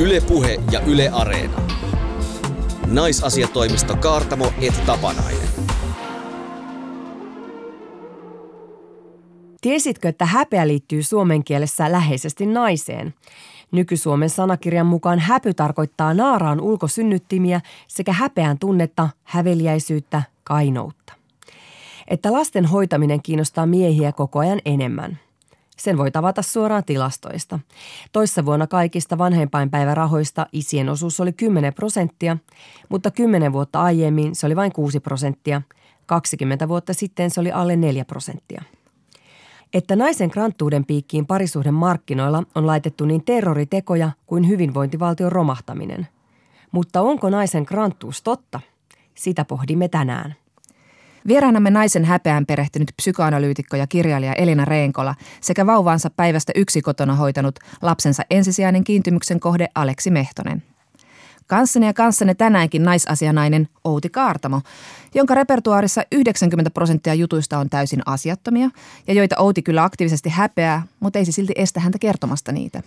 Ylepuhe ja Yle Areena. Naisasiatoimisto Kaartamo et Tapanainen. Tiesitkö, että häpeä liittyy suomen kielessä läheisesti naiseen? Nyky-Suomen sanakirjan mukaan häpy tarkoittaa naaraan ulkosynnyttimiä sekä häpeän tunnetta, häveliäisyyttä, kainoutta. Että lasten hoitaminen kiinnostaa miehiä koko ajan enemmän. Sen voi tavata suoraan tilastoista. Toissa vuonna kaikista vanhempainpäivärahoista isien osuus oli 10 prosenttia, mutta 10 vuotta aiemmin se oli vain 6 prosenttia. 20 vuotta sitten se oli alle 4 prosenttia. Että naisen kranttuuden piikkiin parisuhden markkinoilla on laitettu niin terroritekoja kuin hyvinvointivaltion romahtaminen. Mutta onko naisen kranttuus totta? Sitä pohdimme tänään. Vieraanamme naisen häpeään perehtynyt psykoanalyytikko ja kirjailija Elina Reenkola sekä vauvaansa päivästä yksi kotona hoitanut lapsensa ensisijainen kiintymyksen kohde Aleksi Mehtonen. Kanssani ja kanssanne tänäänkin naisasianainen Outi Kaartamo, jonka repertuaarissa 90 prosenttia jutuista on täysin asiattomia ja joita Outi kyllä aktiivisesti häpeää, mutta ei se silti estä häntä kertomasta niitä.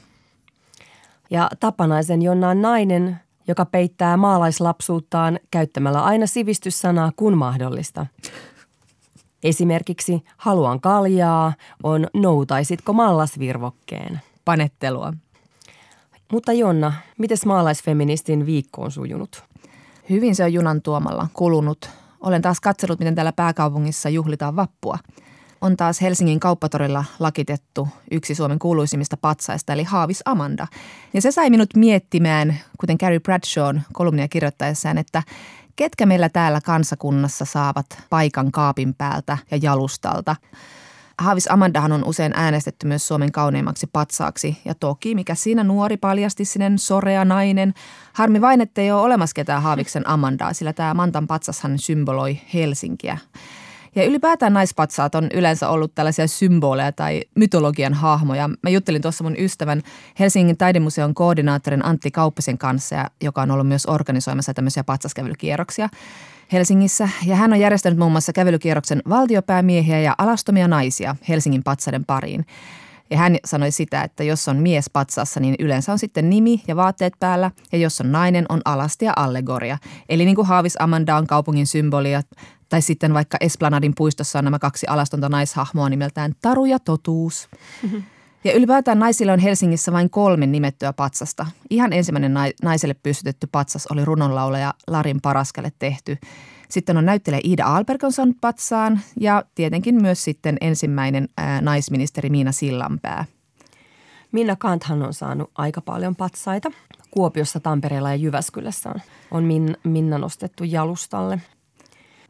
Ja Tapanaisen Jonna on nainen, joka peittää maalaislapsuuttaan käyttämällä aina sivistyssanaa kun mahdollista. Esimerkiksi haluan kaljaa on noutaisitko mallasvirvokkeen. Panettelua. Mutta Jonna, miten maalaisfeministin viikko on sujunut? Hyvin se on junan tuomalla kulunut. Olen taas katsellut, miten täällä pääkaupungissa juhlitaan vappua. On taas Helsingin kauppatorilla lakitettu yksi Suomen kuuluisimmista patsaista, eli Haavis Amanda. Ja se sai minut miettimään, kuten Carrie Bradshawn kolumnia kirjoittaessaan, että ketkä meillä täällä kansakunnassa saavat paikan kaapin päältä ja jalustalta – Haavis Amandahan on usein äänestetty myös Suomen kauneimmaksi patsaaksi. Ja toki, mikä siinä nuori paljastissinen sorea nainen. Harmi vain, ettei ole olemassa ketään Haaviksen Amandaa, sillä tämä Mantan patsashan symboloi Helsinkiä. Ja ylipäätään naispatsaat on yleensä ollut tällaisia symboleja tai mytologian hahmoja. Mä juttelin tuossa mun ystävän Helsingin taidemuseon koordinaattorin Antti Kauppisen kanssa, joka on ollut myös organisoimassa tämmöisiä patsaskävelykierroksia. Helsingissä ja hän on järjestänyt muun muassa kävelykierroksen valtiopäämiehiä ja alastomia naisia Helsingin patsaiden pariin. Ja hän sanoi sitä, että jos on mies patsassa, niin yleensä on sitten nimi ja vaatteet päällä, ja jos on nainen, on alasti ja allegoria. Eli niin kuin Haavis Amanda on kaupungin symbolia, tai sitten vaikka Esplanadin puistossa on nämä kaksi alastonta naishahmoa nimeltään Taru ja Totuus. Ja ylipäätään naisilla on Helsingissä vain kolme nimettyä patsasta. Ihan ensimmäinen naiselle pystytetty patsas oli runonlaulaja Larin Paraskelle tehty. Sitten on näyttelijä Ida Alberg on saanut patsaan ja tietenkin myös sitten ensimmäinen naisministeri Miina Sillanpää. Minna Kanthan on saanut aika paljon patsaita. Kuopiossa, Tampereella ja Jyväskylässä on, on Min, Minna nostettu jalustalle.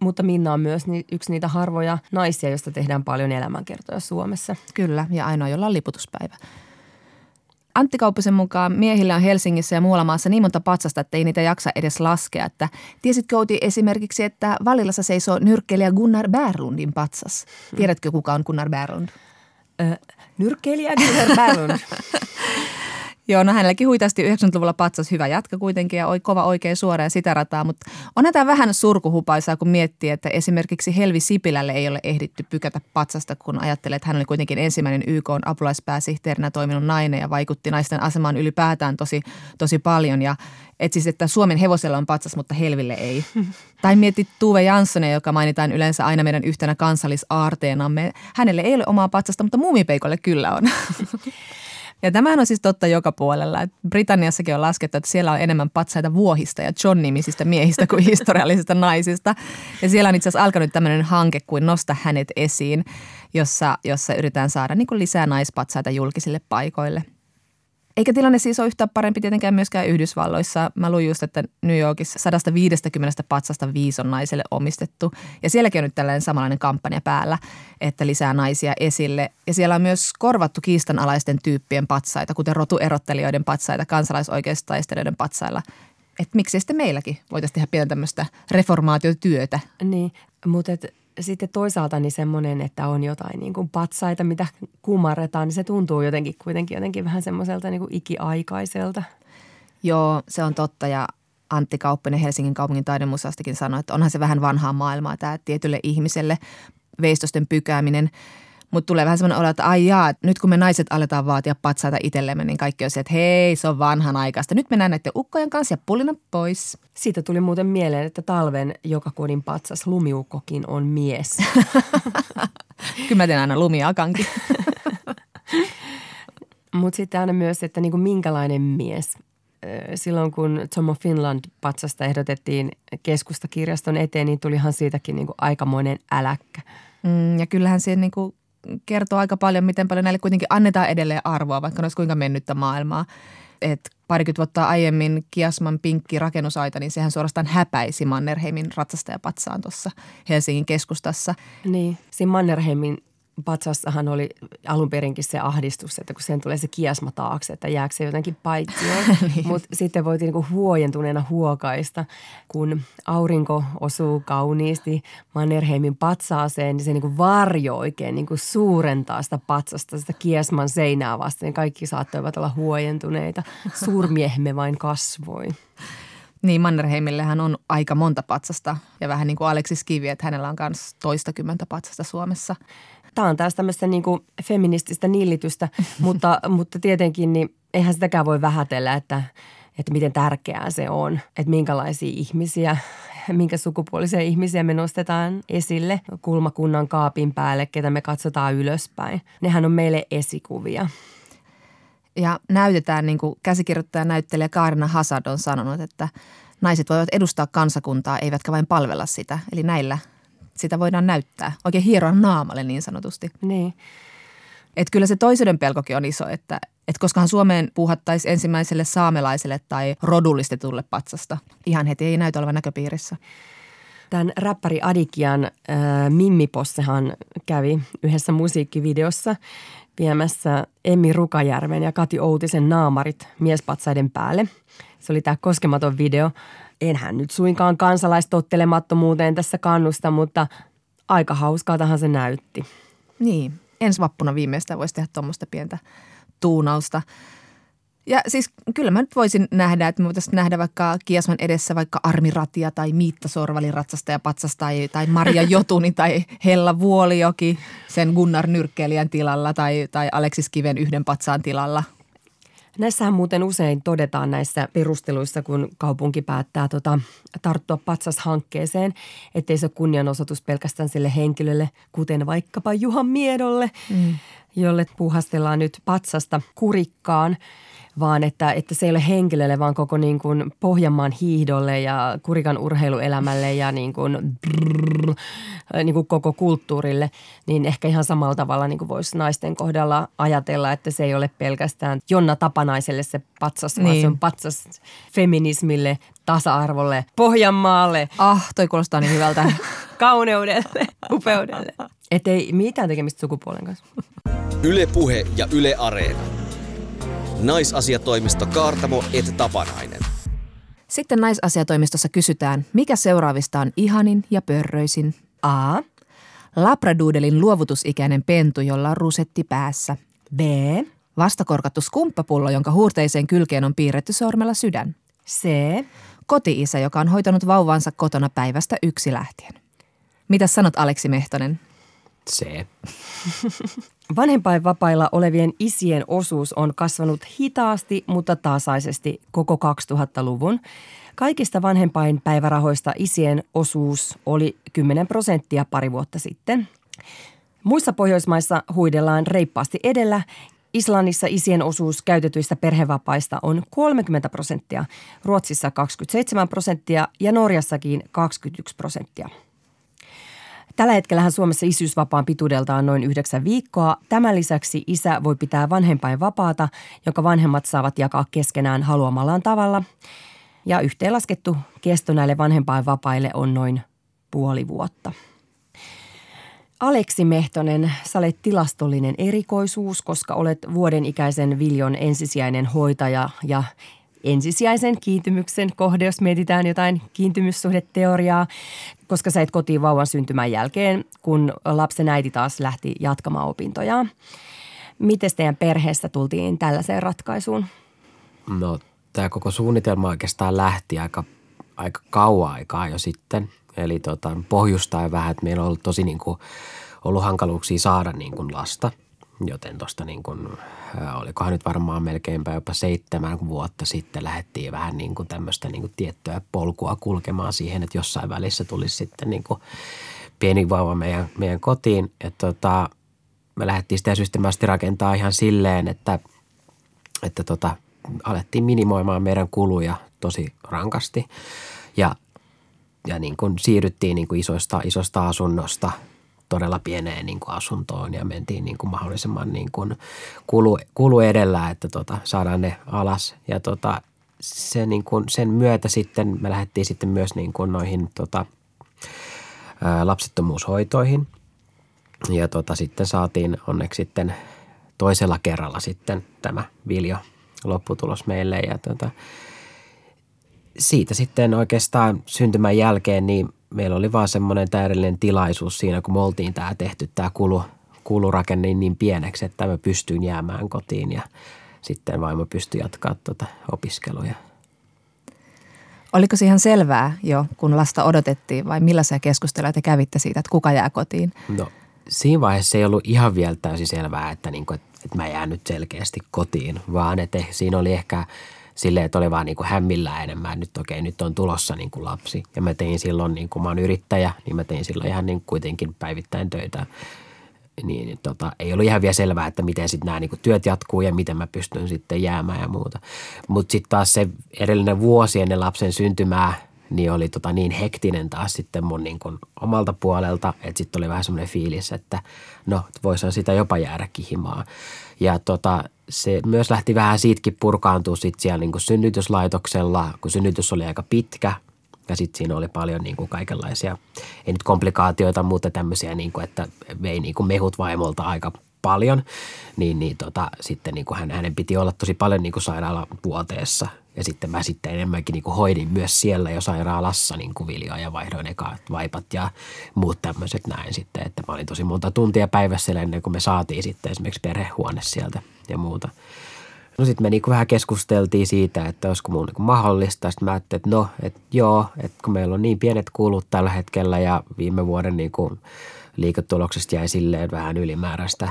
Mutta Minna on myös ni, yksi niitä harvoja naisia, joista tehdään paljon elämänkertoja Suomessa. Kyllä, ja ainoa, jolla on liputuspäivä. Antti Kauppisen mukaan miehillä on Helsingissä ja muualla maassa niin monta patsasta, että ei niitä jaksa edes laskea. Että tiesitkö Outi esimerkiksi, että Valillassa seisoo nyrkkeilijä Gunnar Bärlundin patsas? Tiedätkö kuka on Gunnar Bärlund? Ö, nyrkkeilijä Gunnar Bärlund. Joo, no hänelläkin huitasti 90-luvulla patsas hyvä jatka kuitenkin ja kova oikein suora ja sitä rataa, mutta onhan tämä vähän surkuhupaisaa, kun miettii, että esimerkiksi Helvi Sipilälle ei ole ehditty pykätä patsasta, kun ajattelee, että hän oli kuitenkin ensimmäinen YK on apulaispääsihteerinä toiminut nainen ja vaikutti naisten asemaan ylipäätään tosi, tosi paljon ja et siis, että Suomen hevosella on patsas, mutta Helville ei. tai mietit Tuve Janssonen, joka mainitaan yleensä aina meidän yhtenä kansallisaarteenamme. Hänelle ei ole omaa patsasta, mutta muumipeikolle kyllä on. Ja tämähän on siis totta joka puolella. Britanniassakin on laskettu, että siellä on enemmän patsaita vuohista ja John-nimisistä miehistä kuin historiallisista naisista. Ja siellä on itse asiassa alkanut tämmöinen hanke kuin Nosta hänet esiin, jossa, jossa yritetään saada niin lisää naispatsaita julkisille paikoille. Eikä tilanne siis ole yhtään parempi tietenkään myöskään Yhdysvalloissa. Mä luin just, että New Yorkissa 150 patsasta viisi on naiselle omistettu. Ja sielläkin on nyt tällainen samanlainen kampanja päällä, että lisää naisia esille. Ja siellä on myös korvattu kiistanalaisten tyyppien patsaita, kuten rotuerottelijoiden patsaita, kansalaisoikeustaistelijoiden patsailla. Että miksi sitten meilläkin voitaisiin tehdä pientä tämmöistä reformaatiotyötä. Niin, mutta sitten toisaalta niin semmoinen, että on jotain niin kuin patsaita, mitä kumarretaan, niin se tuntuu jotenkin kuitenkin jotenkin vähän semmoiselta niin kuin ikiaikaiselta. Joo, se on totta ja Antti Kauppinen Helsingin kaupungin taidemuseostakin sanoi, että onhan se vähän vanhaa maailmaa tämä tietylle ihmiselle veistosten pykääminen. Mutta tulee vähän semmoinen olo, että ai jaa, nyt kun me naiset aletaan vaatia patsaita itsellemme, niin kaikki on se, että hei, se on vanhan aikaista. Nyt mennään näiden ukkojen kanssa ja pulina pois. Siitä tuli muuten mieleen, että talven joka kodin patsas lumiukkokin on mies. Kyllä mä teen aina lumiakankin. Mutta sitten aina myös, että niinku minkälainen mies. Silloin kun Tom of Finland-patsasta ehdotettiin keskustakirjaston eteen, niin tulihan siitäkin niinku aikamoinen äläkkä. Mm, ja kyllähän se niinku kertoo aika paljon, miten paljon näille kuitenkin annetaan edelleen arvoa, vaikka ne olisi kuinka mennyttä maailmaa. Et parikymmentä vuotta aiemmin Kiasman pinkki rakennusaita, niin sehän suorastaan häpäisi Mannerheimin ratsastajapatsaan tuossa Helsingin keskustassa. Niin, siinä Mannerheimin patsassahan oli alun perinkin se ahdistus, että kun sen tulee se kiasma taakse, että jääkö se jotenkin paitsioon. niin. Mutta sitten voitiin niinku huojentuneena huokaista, kun aurinko osuu kauniisti Mannerheimin patsaaseen, niin se niinku varjo oikein niinku suurentaa sitä patsasta, sitä kiasman seinää vasten. Kaikki saattoivat olla huojentuneita. Suurmiehemme vain kasvoi. Niin, Mannerheimillehän on aika monta patsasta ja vähän niin kuin Aleksis Kivi, että hänellä on myös toistakymmentä patsasta Suomessa tämä on taas tämmöistä niin kuin feminististä nillitystä, mutta, mutta tietenkin niin eihän sitäkään voi vähätellä, että, että miten tärkeää se on, että minkälaisia ihmisiä, minkä sukupuolisia ihmisiä me nostetaan esille kulmakunnan kaapin päälle, ketä me katsotaan ylöspäin. Nehän on meille esikuvia. Ja näytetään, niin kuin käsikirjoittaja näyttelijä Kaarina Hasad on sanonut, että naiset voivat edustaa kansakuntaa, eivätkä vain palvella sitä. Eli näillä sitä voidaan näyttää, oikein hieroa naamalle niin sanotusti. Niin. Et kyllä se toisuuden pelkokin on iso, että et koskahan Suomeen puuhattaisi ensimmäiselle saamelaiselle tai rodullistetulle patsasta. Ihan heti ei näytä olevan näköpiirissä. Tämän räppäri Adikian äh, Mimmi Possehan kävi yhdessä musiikkivideossa viemässä Emmi Rukajärven ja Kati Outisen naamarit miespatsaiden päälle. Se oli tämä koskematon video – enhän nyt suinkaan kansalaistottelemattomuuteen tässä kannusta, mutta aika hauskaa se näytti. Niin, ensi vappuna viimeistään voisi tehdä tuommoista pientä tuunausta. Ja siis kyllä mä nyt voisin nähdä, että me voitaisiin nähdä vaikka Kiasman edessä vaikka Armi Ratia tai Miitta Sorvali ratsasta ja patsasta tai, tai Maria Jotuni tai Hella Vuolijoki sen Gunnar Nyrkkeilijän tilalla tai, tai Aleksis Kiven yhden patsaan tilalla – Näissähän muuten usein todetaan näissä perusteluissa, kun kaupunki päättää tota, tarttua patsashankkeeseen, ettei se ole kunnianosoitus pelkästään sille henkilölle, kuten vaikkapa Juhan Miedolle, mm. jolle puhastellaan nyt patsasta kurikkaan – vaan että, että se ei ole henkilölle, vaan koko niin kuin Pohjanmaan hiihdolle ja kurikan urheiluelämälle ja niin kuin, brrr, niin kuin koko kulttuurille, niin ehkä ihan samalla tavalla niin kuin voisi naisten kohdalla ajatella, että se ei ole pelkästään Jonna Tapanaiselle se patsas, niin. vaan se on patsas feminismille, tasa-arvolle, Pohjanmaalle. Ah, toi kuulostaa niin hyvältä. Kauneudelle, upeudelle. Että ei mitään tekemistä sukupuolen kanssa. Yle Puhe ja Yle Areena. Naisasiatoimisto Kaartamo et Tapanainen. Sitten naisasiatoimistossa kysytään, mikä seuraavista on ihanin ja pörröisin? A. Labraduudelin luovutusikäinen pentu, jolla on rusetti päässä. B. Vastakorkattu skumppapullo, jonka huurteiseen kylkeen on piirretty sormella sydän. C. Koti-isä, joka on hoitanut vauvansa kotona päivästä yksi lähtien. Mitä sanot Aleksi Mehtonen? C. Vanhempainvapailla olevien isien osuus on kasvanut hitaasti, mutta tasaisesti koko 2000-luvun. Kaikista vanhempainpäivärahoista isien osuus oli 10 prosenttia pari vuotta sitten. Muissa Pohjoismaissa huidellaan reippaasti edellä. Islannissa isien osuus käytetyistä perhevapaista on 30 prosenttia, Ruotsissa 27 prosenttia ja Norjassakin 21 prosenttia. Tällä hetkellä Suomessa isyysvapaan pituudelta on noin yhdeksän viikkoa. Tämän lisäksi isä voi pitää vanhempain vapaata, jonka vanhemmat saavat jakaa keskenään haluamallaan tavalla. Ja yhteenlaskettu kesto näille vanhempainvapaille on noin puoli vuotta. Aleksi Mehtonen, sä olet tilastollinen erikoisuus, koska olet vuoden ikäisen Viljon ensisijainen hoitaja ja ensisijaisen kiintymyksen kohde, jos mietitään jotain kiintymyssuhdeteoriaa, koska sä et kotiin vauvan syntymän jälkeen, kun lapsen äiti taas lähti jatkamaan opintojaan. Miten teidän perheessä tultiin tällaiseen ratkaisuun? No tämä koko suunnitelma oikeastaan lähti aika, aika kauan aikaa jo sitten. Eli tota, pohjustaa vähän, että meillä on ollut tosi niin kuin ollut hankaluuksia saada niin kuin lasta. Joten tuosta niin kuin, olikohan nyt varmaan melkeinpä jopa seitsemän vuotta sitten lähdettiin vähän niin kuin tämmöistä niin kuin tiettyä polkua kulkemaan siihen, että jossain välissä tulisi sitten niin kuin pieni vauva meidän, meidän kotiin. että tota, me lähdettiin sitä systemaattisesti rakentaa ihan silleen, että, että tota, alettiin minimoimaan meidän kuluja tosi rankasti ja, ja niin kuin siirryttiin niin kuin isoista, isosta asunnosta todella pieneen niin kuin asuntoon ja mentiin niin kuin mahdollisimman niin kuin kulu, kulu edellä, että tota, saadaan ne alas. Ja tota, se niin kuin, sen myötä sitten me lähdettiin sitten myös niin kuin noihin tota, ää, lapsettomuushoitoihin. Ja tota, sitten saatiin onneksi sitten toisella kerralla sitten tämä Viljo lopputulos meille. Ja tota, siitä sitten oikeastaan syntymän jälkeen niin meillä oli vaan semmoinen täydellinen tilaisuus siinä, kun me oltiin tämä tehty tämä kulu, kulurakenne niin pieneksi, että mä pystyin jäämään kotiin ja sitten vaimo pystyi jatkaa tuota opiskeluja. Oliko se ihan selvää jo, kun lasta odotettiin vai millaisia keskusteluja te kävitte siitä, että kuka jää kotiin? No siinä vaiheessa ei ollut ihan vielä täysin selvää, että, niin kuin, että, että mä jään nyt selkeästi kotiin, vaan että siinä oli ehkä silleen, että oli vaan niin kuin hämmillään enemmän, nyt okei, nyt on tulossa niin kuin lapsi. Ja mä tein silloin, niin kuin mä oon yrittäjä, niin mä tein silloin ihan niin kuitenkin päivittäin töitä. Niin tota, ei ollut ihan vielä selvää, että miten sitten nämä niin kuin työt jatkuu ja miten mä pystyn sitten jäämään ja muuta. Mutta sitten taas se edellinen vuosi ennen lapsen syntymää – niin oli tota niin hektinen taas sitten mun niin kuin omalta puolelta, että sitten oli vähän semmoinen fiilis, että no voisihan sitä jopa jäädä kihimaan. Ja tota, se myös lähti vähän siitäkin purkaantua sitten siellä niin kuin synnytyslaitoksella, kun synnytys oli aika pitkä ja sitten siinä oli paljon niin kuin kaikenlaisia, ei nyt komplikaatioita, mutta tämmöisiä, niin kuin, että vei niin kuin mehut vaimolta aika paljon, niin, niin tota, sitten niin kuin hän, hänen piti olla tosi paljon niin kuin sairaalavuoteessa – ja sitten mä sitten enemmänkin niin kuin hoidin myös siellä jo sairaalassa niin kuin Viljoa ja vaihdoin eka vaipat ja muut tämmöiset näin sitten. Että mä olin tosi monta tuntia päivässä ennen kuin me saatiin sitten esimerkiksi perhehuone sieltä ja muuta. No sitten me niin kuin vähän keskusteltiin siitä, että olisiko mun niin kuin mahdollista. Sitten mä ajattelin, että no, että joo, että kun meillä on niin pienet kulut tällä hetkellä ja viime vuoden niin kuin liiketuloksesta jäi silleen vähän ylimääräistä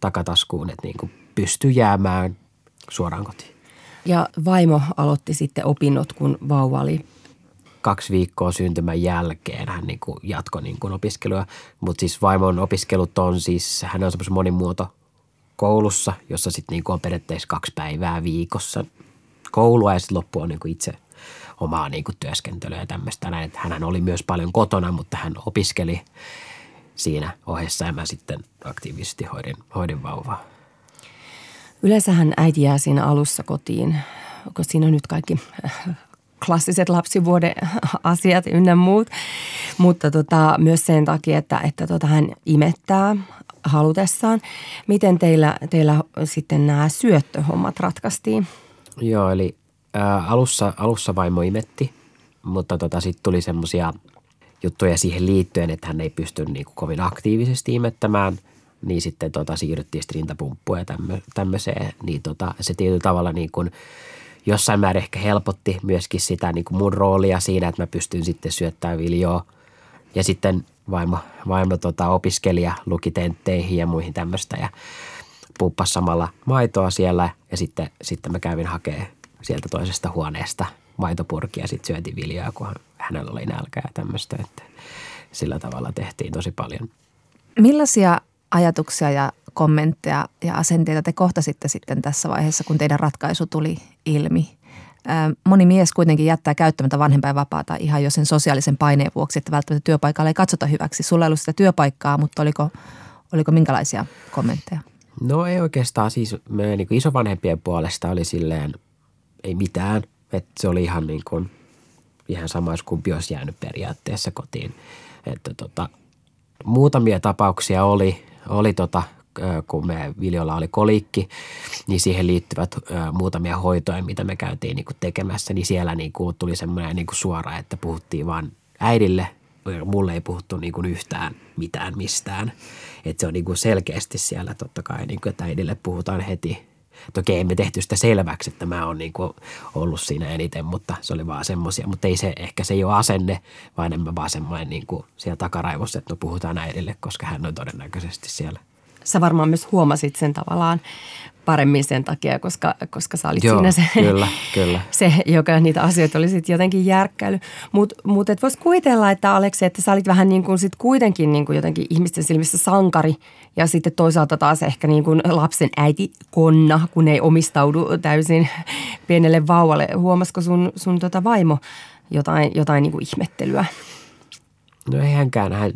takataskuun, että niin kuin pystyi jäämään suoraan kotiin. Ja vaimo aloitti sitten opinnot, kun vauva oli kaksi viikkoa syntymän jälkeen hän niin jatkoi niin opiskelua. Mutta siis vaimon opiskelut on siis, hän on semmoisen monimuoto koulussa, jossa sitten niin on periaatteessa kaksi päivää viikossa koulua ja sitten loppu on niin itse omaa niin työskentelyä ja tämmöistä. Että hän oli myös paljon kotona, mutta hän opiskeli siinä ohessa ja mä sitten aktiivisesti hoidin, hoidin vauvaa. Yleensähän äiti jää siinä alussa kotiin, kun siinä on nyt kaikki klassiset lapsivuoden asiat ynnä muut. Mutta tota, myös sen takia, että, että tota, hän imettää halutessaan. Miten teillä, teillä sitten nämä syöttöhommat ratkaistiin? Joo, eli ää, äh, alussa, alussa vaimo imetti, mutta tota, sitten tuli semmoisia juttuja siihen liittyen, että hän ei pysty niin kuin kovin aktiivisesti imettämään – niin sitten tota, siirryttiin rintapumppuun ja tämmöiseen, niin tota, se tietyllä tavalla niin kuin jossain määrin ehkä helpotti myöskin sitä niin kuin mun roolia siinä, että mä pystyn sitten syöttämään viljoa ja sitten vaimo, vaimo tota, opiskelija luki tentteihin ja muihin tämmöistä ja pumppasi samalla maitoa siellä. Ja sitten, sitten mä kävin hakemaan sieltä toisesta huoneesta maitopurkia ja sitten syötiin viljaa, kun hänellä oli nälkä ja tämmöistä, että sillä tavalla tehtiin tosi paljon. Millaisia ajatuksia ja kommentteja ja asenteita te kohtasitte sitten tässä vaiheessa, kun teidän ratkaisu tuli ilmi? Moni mies kuitenkin jättää käyttämättä vanhempainvapaata ihan jo sen sosiaalisen paineen vuoksi, että välttämättä työpaikalla ei katsota hyväksi. Sulla ei ollut sitä työpaikkaa, mutta oliko, oliko minkälaisia kommentteja? No ei oikeastaan siis me niin isovanhempien puolesta oli silleen ei mitään. Että se oli ihan niin kuin, ihan sama, jos kumpi olisi jäänyt periaatteessa kotiin. Että tota, muutamia tapauksia oli, oli tota, kun me Viljolla oli kolikki, niin siihen liittyvät muutamia hoitoja, mitä me käytiin niin kuin tekemässä, niin siellä niin kuin tuli semmoinen niin kuin suora, että puhuttiin vaan äidille, mulle ei puhuttu niin kuin yhtään mitään mistään. Että se on niin kuin selkeästi siellä totta kai, niin kuin, että äidille puhutaan heti, Toki emme tehty sitä selväksi, että mä oon niin kuin ollut siinä eniten, mutta se oli vaan semmoisia. Mutta ei se, ehkä se ei ole asenne, vaan enemmän vaan semmoinen niin kuin siellä takaraivossa, että no puhutaan äidille, koska hän on todennäköisesti siellä. Sä varmaan myös huomasit sen tavallaan paremmin sen takia, koska, koska sä olit Joo, siinä se, kyllä, kyllä. se, joka niitä asioita oli sitten jotenkin järkkäily. Mutta mut et vois kuvitella, että Aleksi, että sä olit vähän niin kuin sit kuitenkin niin kuin jotenkin ihmisten silmissä sankari ja sitten toisaalta taas ehkä niin kuin lapsen äiti konna, kun ei omistaudu täysin pienelle vauvalle. Huomasiko sun, sun tota vaimo jotain, jotain niin kuin ihmettelyä? No ei hänkään hän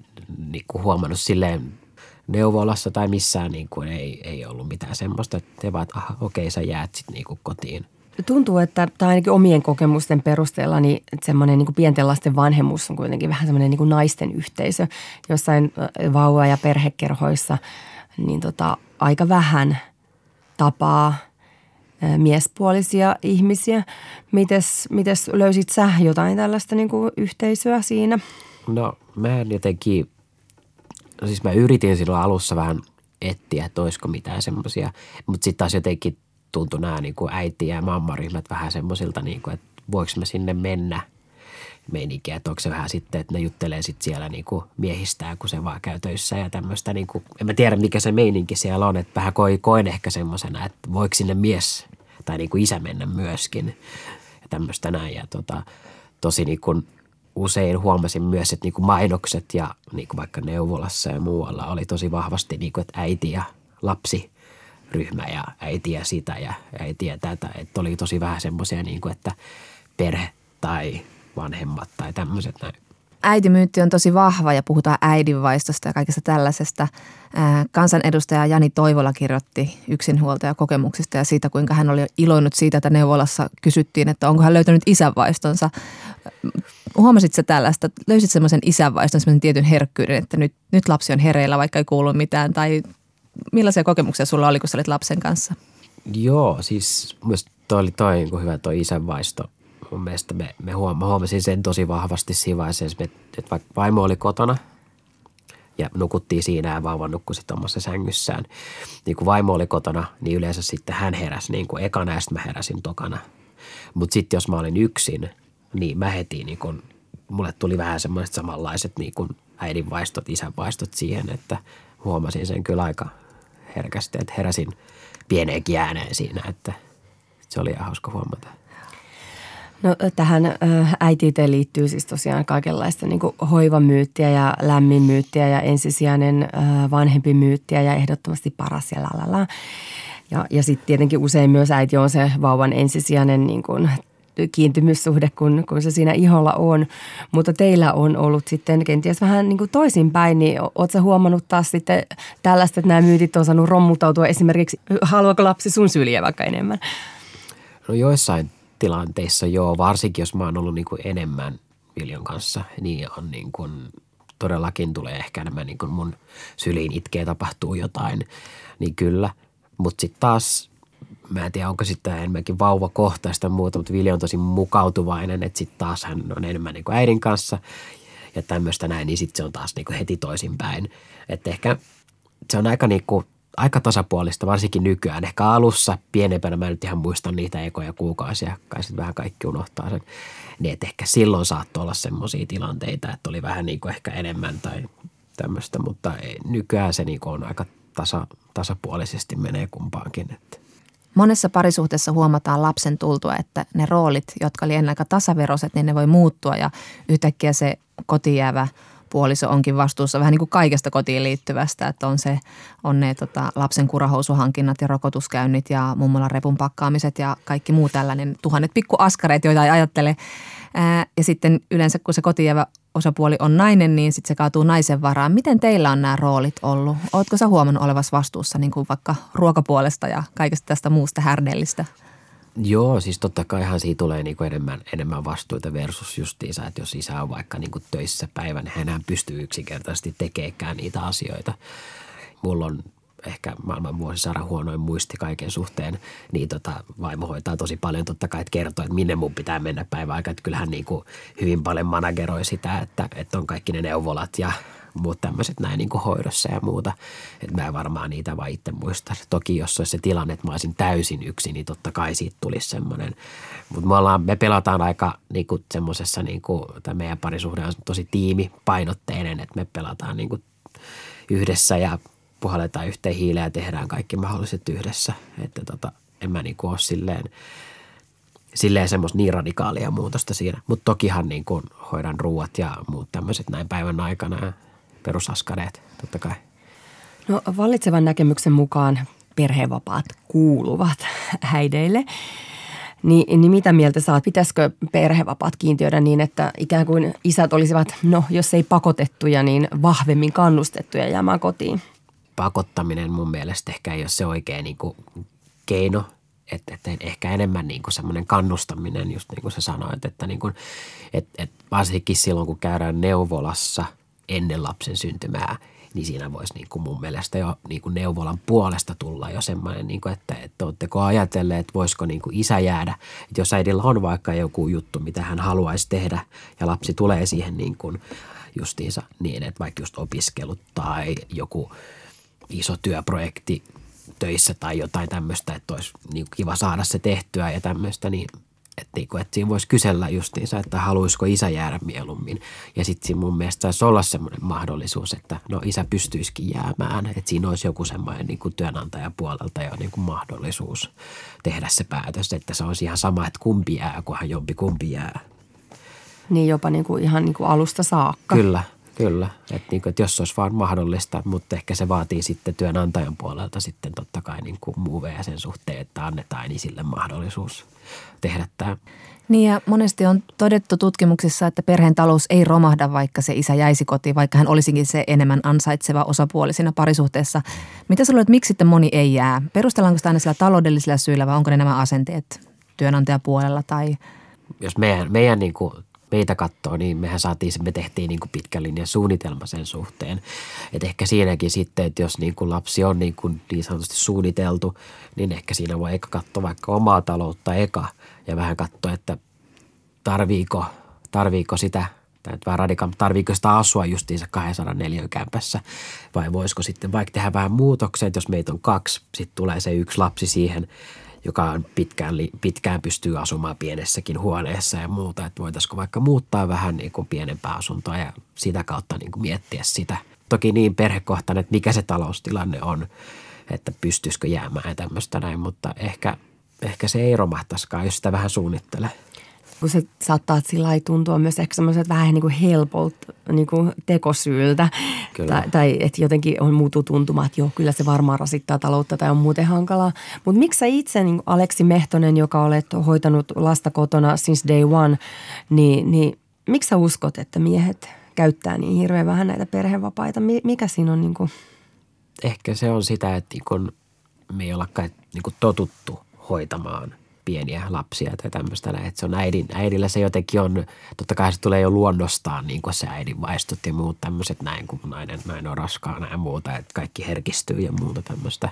niin kuin huomannut silleen neuvolassa tai missään niin kuin ei, ei ollut mitään semmoista, että he vaan, että aha, okei, sä jäät sitten niin kuin kotiin. Tuntuu, että tai ainakin omien kokemusten perusteella niin semmoinen niin pienten lasten vanhemmuus on kuitenkin vähän semmoinen niin naisten yhteisö. Jossain vauva- ja perhekerhoissa niin tota, aika vähän tapaa miespuolisia ihmisiä. Mites, mites löysit sä jotain tällaista niin kuin yhteisöä siinä? No mä en jotenkin, no siis mä yritin silloin alussa vähän etsiä, että olisiko mitään semmoisia, mutta sitten taas jotenkin tuntui nämä niin äiti- ja mammaryhmät vähän semmoisilta, niin että voiko mä sinne mennä meininkiä, että onko se vähän sitten, että ne juttelee sitten siellä niin kuin miehistään, kun se vaan käy töissä ja tämmöistä, niin kuin, en mä tiedä mikä se meininki siellä on, että vähän koin, koin ehkä semmoisena, että voiko sinne mies tai niin kuin isä mennä myöskin ja tämmöistä näin. Ja tota, tosi niin kuin usein huomasin myös, että niin kuin mainokset ja niin kuin vaikka neuvolassa ja muualla oli tosi vahvasti niin kuin, että äiti ja lapsi ryhmä ja äiti ja sitä ja äiti ja tätä. Että oli tosi vähän semmoisia, niin kuin, että perhe tai vanhemmat tai tämmöiset näin. Äitimyytti on tosi vahva ja puhutaan äidinvaistosta ja kaikesta tällaisesta. Kansanedustaja Jani Toivola kirjoitti yksinhuoltaja kokemuksista ja siitä, kuinka hän oli iloinut siitä, että neuvolassa kysyttiin, että onko hän löytänyt isänvaistonsa. Huomasit sä tällaista, löysit semmoisen isänvaiston, semmoisen tietyn herkkyyden, että nyt, nyt lapsi on hereillä, vaikka ei kuulu mitään tai millaisia kokemuksia sulla oli, kun sä olit lapsen kanssa? Joo, siis myös toi oli toi niin hyvä toi isänvaisto. Mun mielestä me, me huom- huomasin sen tosi vahvasti siinä vaiheessa, että, vaikka vaimo oli kotona ja nukuttiin siinä ja vauva nukkui sitten omassa sängyssään. Niin kun vaimo oli kotona, niin yleensä sitten hän heräsi niin kuin ekana ja sitten mä heräsin tokana. Mutta sitten jos mä olin yksin, niin mä heti niin kun, mulle tuli vähän semmoiset samanlaiset niin kuin äidinvaistot, isänvaistot siihen, että huomasin sen kyllä aika herkästi, että heräsin pieneenkin ääneen siinä, että se oli ihan hauska huomata. No tähän äitiyteen liittyy siis tosiaan kaikenlaista niin hoivamyyttiä ja lämminmyyttiä ja ensisijainen vanhempi myyttiä ja ehdottomasti paras ja lalala. Ja, ja sitten tietenkin usein myös äiti on se vauvan ensisijainen niin kuin kiintymyssuhde, kun, kun se siinä iholla on. Mutta teillä on ollut sitten kenties vähän niin toisinpäin, niin ootko huomannut taas sitten tällaista, että nämä myytit on saanut rommutautua esimerkiksi, haluaako lapsi sun syliä vaikka enemmän? No joissain tilanteissa joo, varsinkin jos mä oon ollut niin kuin enemmän Viljon kanssa, niin on niin kuin, todellakin tulee ehkä enemmän niin kuin mun syliin itkee, tapahtuu jotain, niin kyllä. Mutta sitten taas mä en tiedä, onko sitten enemmänkin vauvakohtaista muuta, mutta Vilja on tosi mukautuvainen, että sitten taas hän on enemmän niin kuin äidin kanssa ja tämmöistä näin, niin sitten se on taas niin kuin heti toisinpäin. Että ehkä se on aika niin kuin, aika tasapuolista, varsinkin nykyään. Ehkä alussa pienempänä, mä nyt ihan muistan niitä ekoja kuukausia, kai sitten vähän kaikki unohtaa sen. Niin että ehkä silloin saattoi olla semmoisia tilanteita, että oli vähän niin kuin ehkä enemmän tai tämmöistä, mutta ei, nykyään se niin kuin on aika tasa, tasapuolisesti menee kumpaankin. Että. Monessa parisuhteessa huomataan lapsen tultua, että ne roolit, jotka oli ennen aika tasaveroiset, niin ne voi muuttua ja yhtäkkiä se kotijäävä puoliso onkin vastuussa vähän niin kuin kaikesta kotiin liittyvästä, että on, se, on ne tota, lapsen kurahousuhankinnat ja rokotuskäynnit ja mummolan repun pakkaamiset ja kaikki muu tällainen, tuhannet pikkuaskareet, joita ei ajattele. Ää, ja sitten yleensä kun se kotijäävä osapuoli on nainen, niin sitten se kaatuu naisen varaan. Miten teillä on nämä roolit ollut? Oletko sä huomannut olevas vastuussa niin kuin vaikka ruokapuolesta ja kaikesta tästä muusta härdellistä? Joo, siis totta kai ihan siitä tulee niin kuin enemmän, enemmän vastuuta versus justiinsa, että jos isä on vaikka niin kuin töissä päivän, niin hän pystyy yksinkertaisesti tekemään niitä asioita. Mulla on ehkä maailman vuosisadan huonoin muisti kaiken suhteen, niin tota, vaimo hoitaa tosi paljon totta kai, että kertoo, että minne mun pitää mennä päivän aikaa. Että kyllähän niin kuin hyvin paljon manageroi sitä, että, että on kaikki ne neuvolat ja muut tämmöiset näin niin kuin hoidossa ja muuta. Että mä en varmaan niitä vaan itse muista. Toki jos olisi se tilanne, että mä olisin täysin yksin, niin totta kai siitä tulisi semmoinen. Mutta me, ollaan, me pelataan aika niin kuin semmoisessa, niin kuin, tämä meidän parisuhde on tosi tiimipainotteinen, että me pelataan niin kuin yhdessä ja puhalletaan yhteen hiileen ja tehdään kaikki mahdolliset yhdessä. Että tota, en mä niin kuin ole silleen, silleen semmoista niin radikaalia muutosta siinä. Mutta tokihan niin kuin hoidan ruuat ja muut tämmöiset näin päivän aikana perusaskareet totta kai. No vallitsevan näkemyksen mukaan perhevapaat kuuluvat häideille. Niin, niin mitä mieltä saat? Pitäisikö perhevapaat kiintiöidä niin, että ikään kuin isät olisivat, no jos ei pakotettuja, niin vahvemmin kannustettuja jäämään kotiin? Pakottaminen mun mielestä ehkä ei ole se oikea niin kuin keino – että, että ehkä enemmän niin kuin semmoinen kannustaminen, just niin kuin sä sanoit, että, niin kuin, että, että varsinkin silloin, kun käydään neuvolassa ennen lapsen syntymää, niin siinä voisi niin kuin mun mielestä jo niin kuin neuvolan puolesta tulla jo semmoinen, niin kuin, että, että oletteko ajatelleet, että voisiko niin kuin isä jäädä. Että jos äidillä on vaikka joku juttu, mitä hän haluaisi tehdä ja lapsi tulee siihen niin kuin justiinsa niin, että vaikka just opiskelut tai joku iso työprojekti töissä tai jotain tämmöistä, että olisi niin kiva saada se tehtyä ja tämmöistä, niin niin kuin, että siinä voisi kysellä justiinsa, että haluaisiko isä jäädä mieluummin. Ja sitten siinä mun mielestä saisi olla semmoinen mahdollisuus, että no isä pystyisikin jäämään. Että siinä olisi joku semmoinen niin kuin työnantajapuolelta jo niin kuin mahdollisuus tehdä se päätös, että se olisi ihan sama, että kumpi jää, kunhan jompi kumpi jää. Niin jopa niin kuin ihan niin kuin alusta saakka. Kyllä, Kyllä, että, niin kuin, että jos se olisi vaan mahdollista, mutta ehkä se vaatii sitten työnantajan puolelta sitten totta kai niin kuin muuveja sen suhteen, että annetaan sille mahdollisuus tehdä tämä. Niin ja monesti on todettu tutkimuksissa, että perheen talous ei romahda, vaikka se isä jäisi kotiin, vaikka hän olisikin se enemmän ansaitseva osapuoli siinä parisuhteessa. Mitä sä luulet, miksi sitten moni ei jää? Perustellaanko sitä aina sillä taloudellisilla syillä vai onko ne nämä asenteet työnantajapuolella tai – jos meidän, meidän niin kuin meitä katsoo, niin mehän saatiin, me tehtiin niin kuin pitkän linjan suunnitelma sen suhteen. Et ehkä siinäkin sitten, että jos niin kuin lapsi on niin, kuin niin sanotusti suunniteltu, niin ehkä siinä voi eka katsoa vaikka omaa taloutta eka ja vähän katsoa, että tarviiko, tarviiko sitä tai vähän radika- tarviiko sitä asua justiinsa 204 kämpässä vai voisiko sitten vaikka tehdä vähän muutoksia, että jos meitä on kaksi, sitten tulee se yksi lapsi siihen – joka on pitkään, pitkään pystyy asumaan pienessäkin huoneessa ja muuta, että voitaisiko vaikka muuttaa vähän niin kuin pienempää asuntoa ja sitä kautta niin kuin miettiä sitä. Toki niin perhekohtainen, että mikä se taloustilanne on, että pystyisikö jäämään ja tämmöistä näin, mutta ehkä, ehkä se ei romahtaisikaan, jos sitä vähän suunnittelee kun se saattaa sillä tuntua myös ehkä semmoiset vähän niin kuin helpolta niin kuin tekosyyltä. Kyllä. Tai, tai että jotenkin on muutu tuntuma, että joo, kyllä se varmaan rasittaa taloutta tai on muuten hankalaa. Mutta miksi sä itse, niin Aleksi Mehtonen, joka olet hoitanut lasta kotona since day one, niin, niin miksi sä uskot, että miehet käyttää niin hirveän vähän näitä perhevapaita? Mikä siinä on niin kuin? Ehkä se on sitä, että niin kun me ei ollakaan niin totuttu hoitamaan – pieniä lapsia tai tämmöistä. Että se on äidin, äidillä se jotenkin on, totta kai se tulee jo luonnostaan niin kuin se äidin vaistut ja muut tämmöiset näin, kun nainen, nainen on raskaana ja muuta, että kaikki herkistyy ja muuta tämmöistä.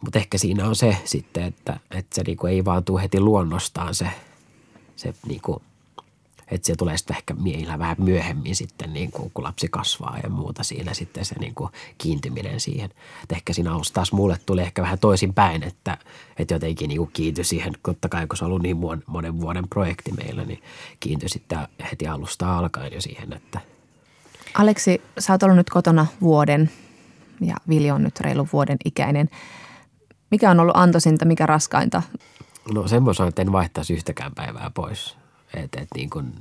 Mutta ehkä siinä on se sitten, että, että se niinku ei vaan tule heti luonnostaan se, se niinku että se tulee sitten ehkä miehillä vähän myöhemmin sitten, niin kuin, kun lapsi kasvaa ja muuta siinä sitten se niin kuin kiintyminen siihen. Et ehkä siinä alussa taas mulle tuli ehkä vähän toisin päin, että, että jotenkin niin kuin kiintyi siihen, totta kai kun se on ollut niin monen vuoden projekti meillä, niin kiintyi sitten heti alusta alkaen jo siihen, että Aleksi, sä oot ollut nyt kotona vuoden ja Vili on nyt reilu vuoden ikäinen. Mikä on ollut antoisinta, mikä raskainta? No semmoisen, että en vaihtaisi yhtäkään päivää pois. Et, et niin kun,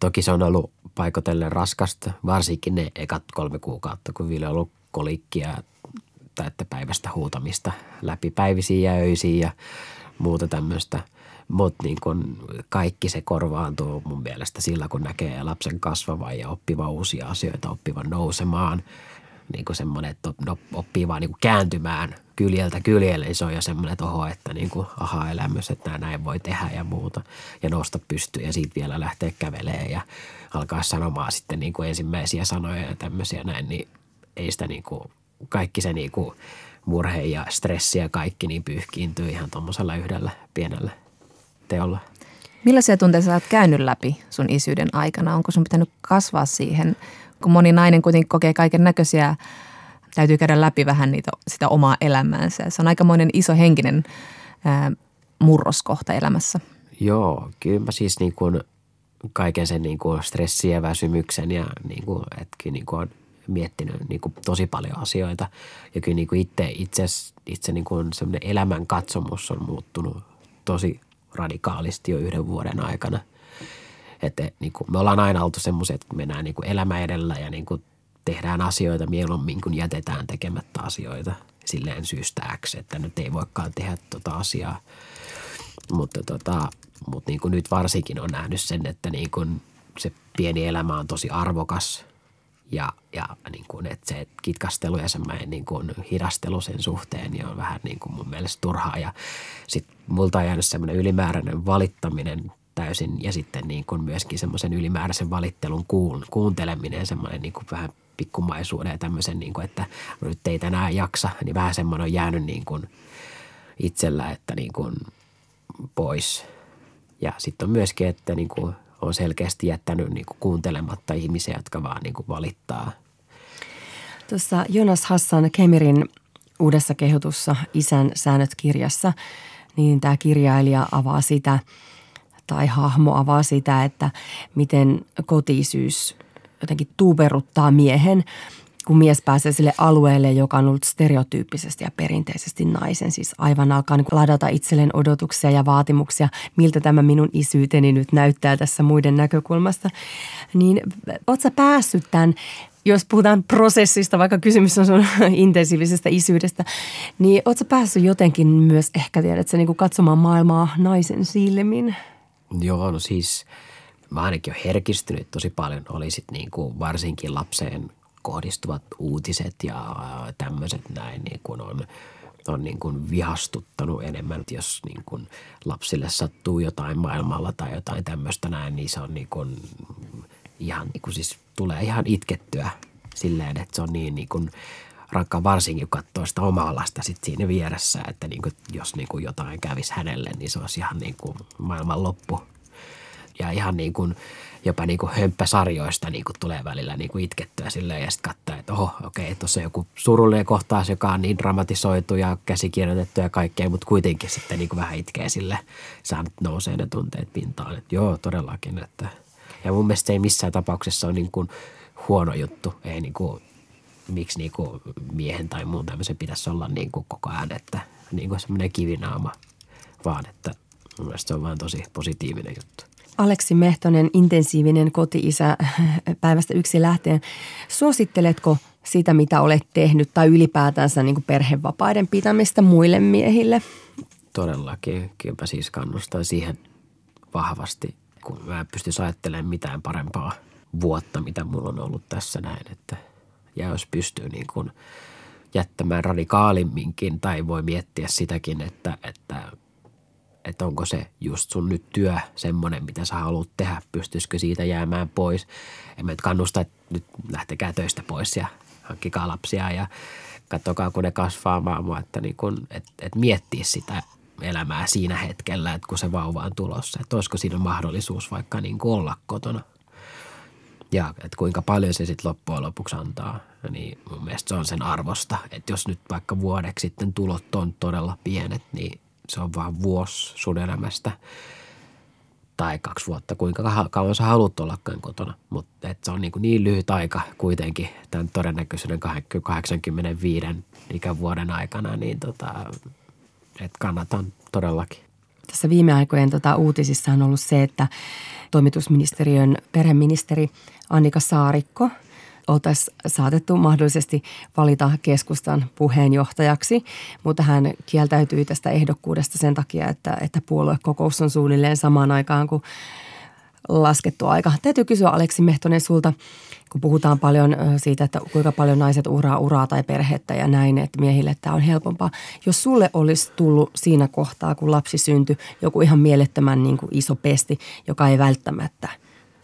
toki se on ollut paikotellen raskasta, varsinkin ne ekat kolme kuukautta, kun vielä on ollut kolikkia tai että päivästä huutamista läpi päivisiin ja öisiin ja muuta tämmöistä. Mutta niin kun kaikki se korvaantuu mun mielestä sillä, kun näkee lapsen kasvavan ja oppiva uusia asioita, oppivan nousemaan – niin kuin semmoinen, että no, oppii vaan niin kääntymään kyljeltä kyljelle, jo semmoinen, että oho, että niin kuin aha-elämys, että näin voi tehdä ja muuta. Ja nousta pystyy ja siitä vielä lähteä kävelee ja alkaa sanomaan sitten niin kuin ensimmäisiä sanoja ja tämmöisiä näin, niin ei sitä niin kuin, kaikki se niin kuin murhe ja stressi ja kaikki niin pyyhkiintyy ihan tuommoisella yhdellä pienellä teolla. Millaisia tunteita sä oot käynyt läpi sun isyyden aikana? Onko sun pitänyt kasvaa siihen Kun moni nainen kuitenkin kokee kaiken näköisiä, täytyy käydä läpi vähän niitä, sitä omaa elämäänsä. Se on aikamoinen iso henkinen ää, murroskohta elämässä. Joo, kyllä mä siis niin kuin kaiken sen niin kuin stressin ja väsymyksen ja niin kuin, etkin niin kuin on miettinyt niin kuin tosi paljon asioita. Ja kyllä niin kuin itse, itse, itse niin kuin semmoinen elämän katsomus on muuttunut tosi radikaalisti jo yhden vuoden aikana. Että niin kuin me ollaan aina oltu semmoisia, että mennään niin kuin elämä edellä ja niin kuin tehdään asioita mieluummin kuin jätetään tekemättä asioita silleen syystä X, että nyt ei voikaan tehdä tota asiaa. Mutta tota, mutta niin kuin nyt varsinkin on nähnyt sen, että niin kuin se pieni elämä on tosi arvokas ja, ja niin kuin, että se kitkastelu ja semmoinen niin kuin hidastelu sen suhteen niin on vähän niin kuin mun mielestä turhaa. Ja sitten multa on jäänyt semmoinen ylimääräinen valittaminen täysin ja sitten niin kuin myöskin semmoisen ylimääräisen valittelun kuun, kuunteleminen, semmoinen niin kuin vähän pikkumaisuuden ja tämmöisen, niin kuin, että no nyt ei tänään jaksa, niin vähän semmoinen on jäänyt niin kuin itsellä, että niin kuin pois. Ja sitten on myöskin, että niin kuin on selkeästi jättänyt niin kuin kuuntelematta ihmisiä, jotka vaan niin kuin valittaa. Tuossa Jonas Hassan Kemirin uudessa kehotussa Isän säännöt kirjassa, niin tämä kirjailija avaa sitä, tai hahmo avaa sitä, että miten kotisyys jotenkin tuuperuttaa miehen, kun mies pääsee sille alueelle, joka on ollut stereotyyppisesti ja perinteisesti naisen. Siis aivan alkaa niin ladata itselleen odotuksia ja vaatimuksia, miltä tämä minun isyyteni nyt näyttää tässä muiden näkökulmasta. Niin oot sä päässyt tämän jos puhutaan prosessista, vaikka kysymys on sun intensiivisestä isyydestä, niin ootko päässyt jotenkin myös ehkä tiedät, että niin katsomaan maailmaa naisen silmin? Joo, no siis mä ainakin olen herkistynyt tosi paljon. Oli sit niin kuin varsinkin lapseen kohdistuvat uutiset ja tämmöiset näin niin kuin on, on niin kuin vihastuttanut enemmän. Jos niin kuin lapsille sattuu jotain maailmalla tai jotain tämmöistä näin, niin se on niin kuin ihan niin kuin siis tulee ihan itkettyä silleen, että se on niin, niin kuin rankkaa varsinkin, kun katsoo sitä omaa lasta sit siinä vieressä, että niin kuin, jos niin kuin jotain kävisi hänelle, niin se olisi ihan niin kuin maailman loppu. Ja ihan niin kuin – jopa niin kuin hömppäsarjoista niin kuin tulee välillä niin kuin itkettyä silleen ja sitten katsoo, että oho, okei, okay, tuossa on joku surullinen kohtaus, joka on niin dramatisoitu ja käsikirjoitettu ja kaikkea, mutta kuitenkin sitten niin kuin vähän itkee sille, saa nousee ne tunteet pintaan, että joo, todellakin, että ja mun mielestä se ei missään tapauksessa ole niin kuin huono juttu, ei niin kuin, miksi niin kuin miehen tai muun tämmöisen pitäisi olla niin kuin koko ajan, että niin kuin semmoinen kivinaama, vaan että mun mielestä se on vaan tosi positiivinen juttu. Aleksi Mehtonen, intensiivinen koti-isä päivästä yksi lähteen. Suositteletko sitä, mitä olet tehnyt tai ylipäätänsä niin perhevapaiden pitämistä muille miehille? Todellakin. Kyllä siis kannustan siihen vahvasti, kun mä en pysty ajattelemaan mitään parempaa vuotta, mitä mulla on ollut tässä näin. Että, ja jos pystyy niin kuin jättämään radikaalimminkin tai voi miettiä sitäkin, että, että että onko se just sun nyt työ semmoinen, mitä sä haluat tehdä, pystyisikö siitä jäämään pois. En mä nyt kannusta, että nyt lähtekää töistä pois ja hankkikaa lapsia ja katsokaa, kun ne kasvaa, vaan että, niin kun, että, että miettiä sitä elämää siinä hetkellä, että kun se vauva on tulossa, että olisiko siinä mahdollisuus vaikka niin olla kotona. Ja että kuinka paljon se sitten loppujen lopuksi antaa, niin mun mielestä se on sen arvosta. Että jos nyt vaikka vuodeksi sitten tulot on todella pienet, niin se on vaan vuosi sun elämästä tai kaksi vuotta, kuinka kauan sä haluat olla kotona. Mutta se on niin, kuin niin lyhyt aika kuitenkin tämän todennäköisyyden 85 ikävuoden aikana, niin tota, et kannatan todellakin. Tässä viime aikojen tota, uutisissa on ollut se, että toimitusministeriön perheministeri Annika Saarikko – oltaisiin saatettu mahdollisesti valita keskustan puheenjohtajaksi, mutta hän kieltäytyi tästä ehdokkuudesta sen takia, että, että puoluekokous on suunnilleen samaan aikaan kuin laskettu aika. Täytyy kysyä Aleksi Mehtonen sulta, kun puhutaan paljon siitä, että kuinka paljon naiset uraa uraa tai perhettä ja näin, että miehille tämä on helpompaa. Jos sulle olisi tullut siinä kohtaa, kun lapsi syntyi, joku ihan mielettömän niin kuin iso pesti, joka ei välttämättä –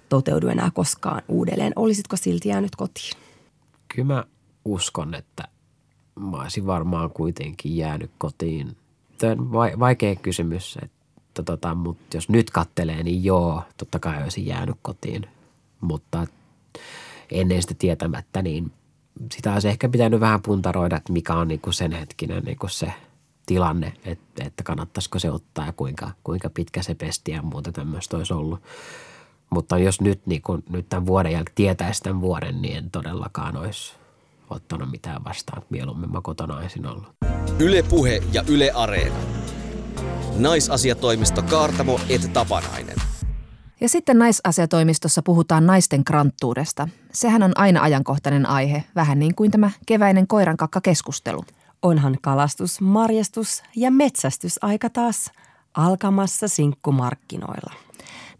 toteudu enää koskaan uudelleen. Olisitko silti jäänyt kotiin? Kyllä mä uskon, että mä olisin varmaan kuitenkin jäänyt kotiin. Tämä on vaikea kysymys, että tota, mutta jos nyt kattelee, niin joo, totta kai olisin jäänyt kotiin. Mutta ennen sitä tietämättä, niin sitä olisi ehkä pitänyt vähän puntaroida, että mikä on niin kuin sen hetkinen niin kuin se tilanne, että, että kannattaisiko se ottaa ja kuinka, kuinka pitkä se pesti ja muuta tämmöistä olisi ollut. Mutta jos nyt, niin kuin, nyt tämän vuoden jälkeen tietäisi tämän vuoden, niin en todellakaan olisi ottanut mitään vastaan. Mieluummin mä kotona olisin ollut. Yle Puhe ja Yle Areena. Naisasiatoimisto Kaartamo et Tapanainen. Ja sitten naisasiatoimistossa puhutaan naisten kranttuudesta. Sehän on aina ajankohtainen aihe, vähän niin kuin tämä keväinen koirankakka-keskustelu. Onhan kalastus, marjastus ja metsästysaika taas alkamassa sinkkumarkkinoilla.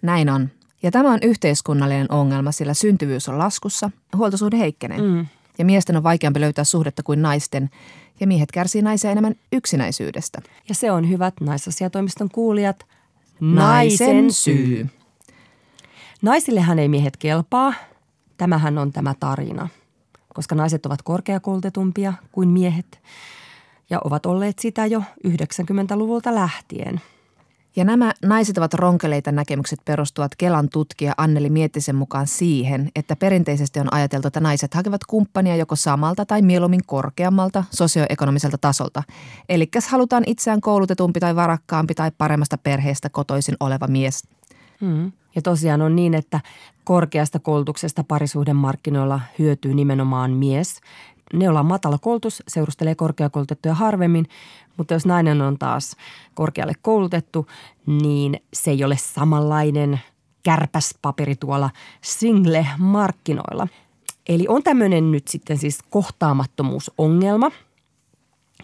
Näin on. Ja tämä on yhteiskunnallinen ongelma, sillä syntyvyys on laskussa, huoltosuhde heikkenee. Mm. Ja miesten on vaikeampi löytää suhdetta kuin naisten, ja miehet kärsii naisia enemmän yksinäisyydestä. Ja se on hyvät naisasiatoimiston kuulijat. Naisen syy. Naisillehän ei miehet kelpaa. Tämähän on tämä tarina, koska naiset ovat korkeakoulutetumpia kuin miehet ja ovat olleet sitä jo 90-luvulta lähtien. Ja nämä naiset ovat ronkeleita näkemykset perustuvat Kelan tutkija Anneli Miettisen mukaan siihen, että perinteisesti on ajateltu, että naiset hakevat kumppania joko samalta tai mieluummin korkeammalta sosioekonomiselta tasolta. Eli halutaan itseään koulutetumpi tai varakkaampi tai paremmasta perheestä kotoisin oleva mies. Hmm. Ja tosiaan on niin, että korkeasta koulutuksesta parisuhdemarkkinoilla hyötyy nimenomaan mies. Ne, ollaan matala koulutus, seurustelee korkeakoulutettuja harvemmin, mutta jos nainen on taas korkealle koulutettu, niin se ei ole samanlainen kärpäspaperi tuolla single-markkinoilla. Eli on tämmöinen nyt sitten siis kohtaamattomuusongelma –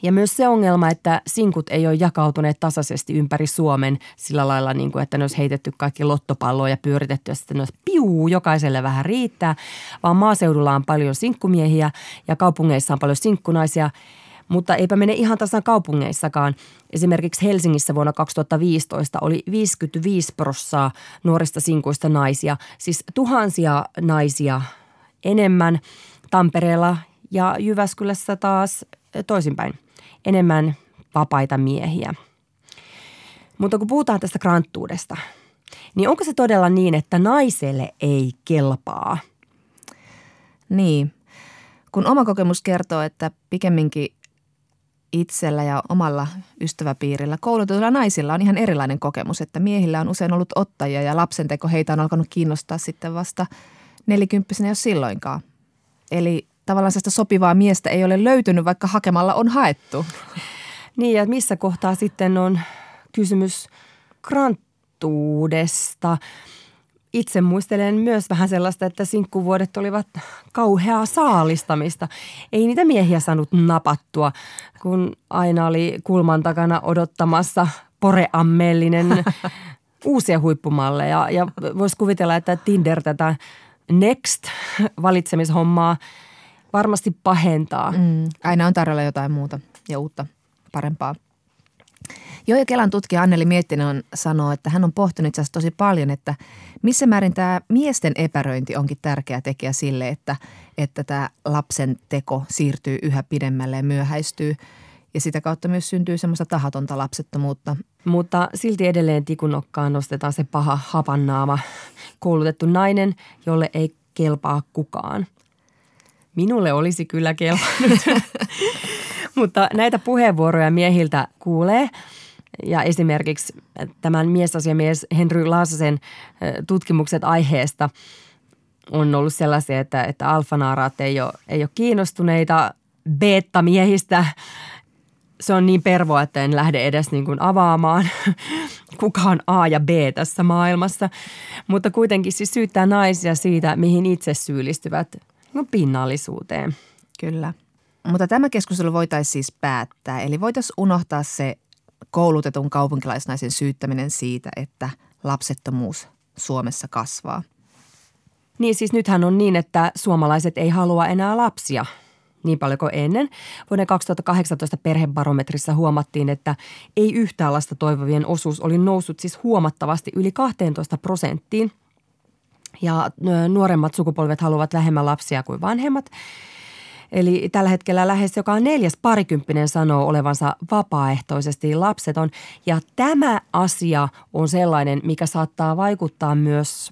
ja myös se ongelma, että sinkut ei ole jakautuneet tasaisesti ympäri Suomen sillä lailla, niin kuin, että ne olisi heitetty kaikki lottopalloa ja pyöritetty ja sitten ne olisi piuu, jokaiselle vähän riittää, vaan maaseudulla on paljon sinkkumiehiä ja kaupungeissa on paljon sinkkunaisia – mutta eipä mene ihan tasan kaupungeissakaan. Esimerkiksi Helsingissä vuonna 2015 oli 55 prossaa nuorista sinkuista naisia, siis tuhansia naisia enemmän. Tampereella ja Jyväskylässä taas toisinpäin enemmän vapaita miehiä. Mutta kun puhutaan tästä kranttuudesta, niin onko se todella niin, että naiselle ei kelpaa? Niin. Kun oma kokemus kertoo, että pikemminkin itsellä ja omalla ystäväpiirillä koulutetuilla naisilla on ihan erilainen kokemus, että miehillä on usein ollut ottajia ja lapsenteko heitä on alkanut kiinnostaa sitten vasta nelikymppisenä jos silloinkaan. Eli tavallaan sitä sopivaa miestä ei ole löytynyt, vaikka hakemalla on haettu. Niin ja missä kohtaa sitten on kysymys kranttuudesta. Itse muistelen myös vähän sellaista, että sinkkuvuodet olivat kauheaa saalistamista. Ei niitä miehiä saanut napattua, kun aina oli kulman takana odottamassa poreammellinen uusia huippumalleja. Ja voisi kuvitella, että Tinder tätä Next-valitsemishommaa – varmasti pahentaa. Mm, aina on tarjolla jotain muuta ja uutta, parempaa. Joo, ja Kelan tutkija Anneli Miettinen sanoo, että hän on pohtinut itse tosi paljon, että missä määrin tämä miesten epäröinti onkin tärkeä tekijä sille, että, että tämä lapsen teko siirtyy yhä pidemmälle ja myöhäistyy. Ja sitä kautta myös syntyy semmoista tahatonta lapsettomuutta. Mutta silti edelleen tikunokkaan nostetaan se paha hapannaama koulutettu nainen, jolle ei kelpaa kukaan – Minulle olisi kyllä kelvannut. Mutta näitä puheenvuoroja miehiltä kuulee. Ja esimerkiksi tämän miesasiamies Henry Laasasen tutkimukset aiheesta on ollut sellaisia, että, että alfanaaraat ei ole, ei ole kiinnostuneita beta-miehistä. Se on niin pervoa, että en lähde edes niin kuin avaamaan, kuka on A ja B tässä maailmassa. Mutta kuitenkin siis syyttää naisia siitä, mihin itse syyllistyvät – no, pinnallisuuteen. Kyllä. Mutta tämä keskustelu voitaisiin siis päättää. Eli voitaisiin unohtaa se koulutetun kaupunkilaisnaisen syyttäminen siitä, että lapsettomuus Suomessa kasvaa. Niin siis nythän on niin, että suomalaiset ei halua enää lapsia niin paljon kuin ennen. Vuoden 2018 perhebarometrissa huomattiin, että ei yhtään lasta toivovien osuus oli noussut siis huomattavasti yli 12 prosenttiin – ja nuoremmat sukupolvet haluavat vähemmän lapsia kuin vanhemmat. Eli tällä hetkellä lähes joka neljäs parikymppinen sanoo olevansa vapaaehtoisesti lapseton. Ja tämä asia on sellainen, mikä saattaa vaikuttaa myös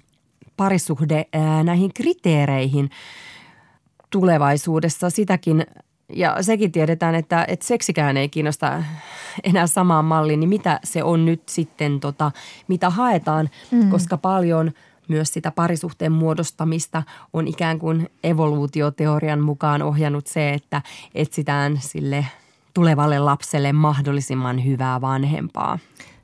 parisuhde ää, näihin kriteereihin tulevaisuudessa sitäkin ja sekin tiedetään, että, että seksikään ei kiinnosta enää samaan malliin, niin mitä se on nyt sitten, tota, mitä haetaan, mm. koska paljon myös sitä parisuhteen muodostamista on ikään kuin evoluutioteorian mukaan ohjannut se, että etsitään sille tulevalle lapselle mahdollisimman hyvää vanhempaa.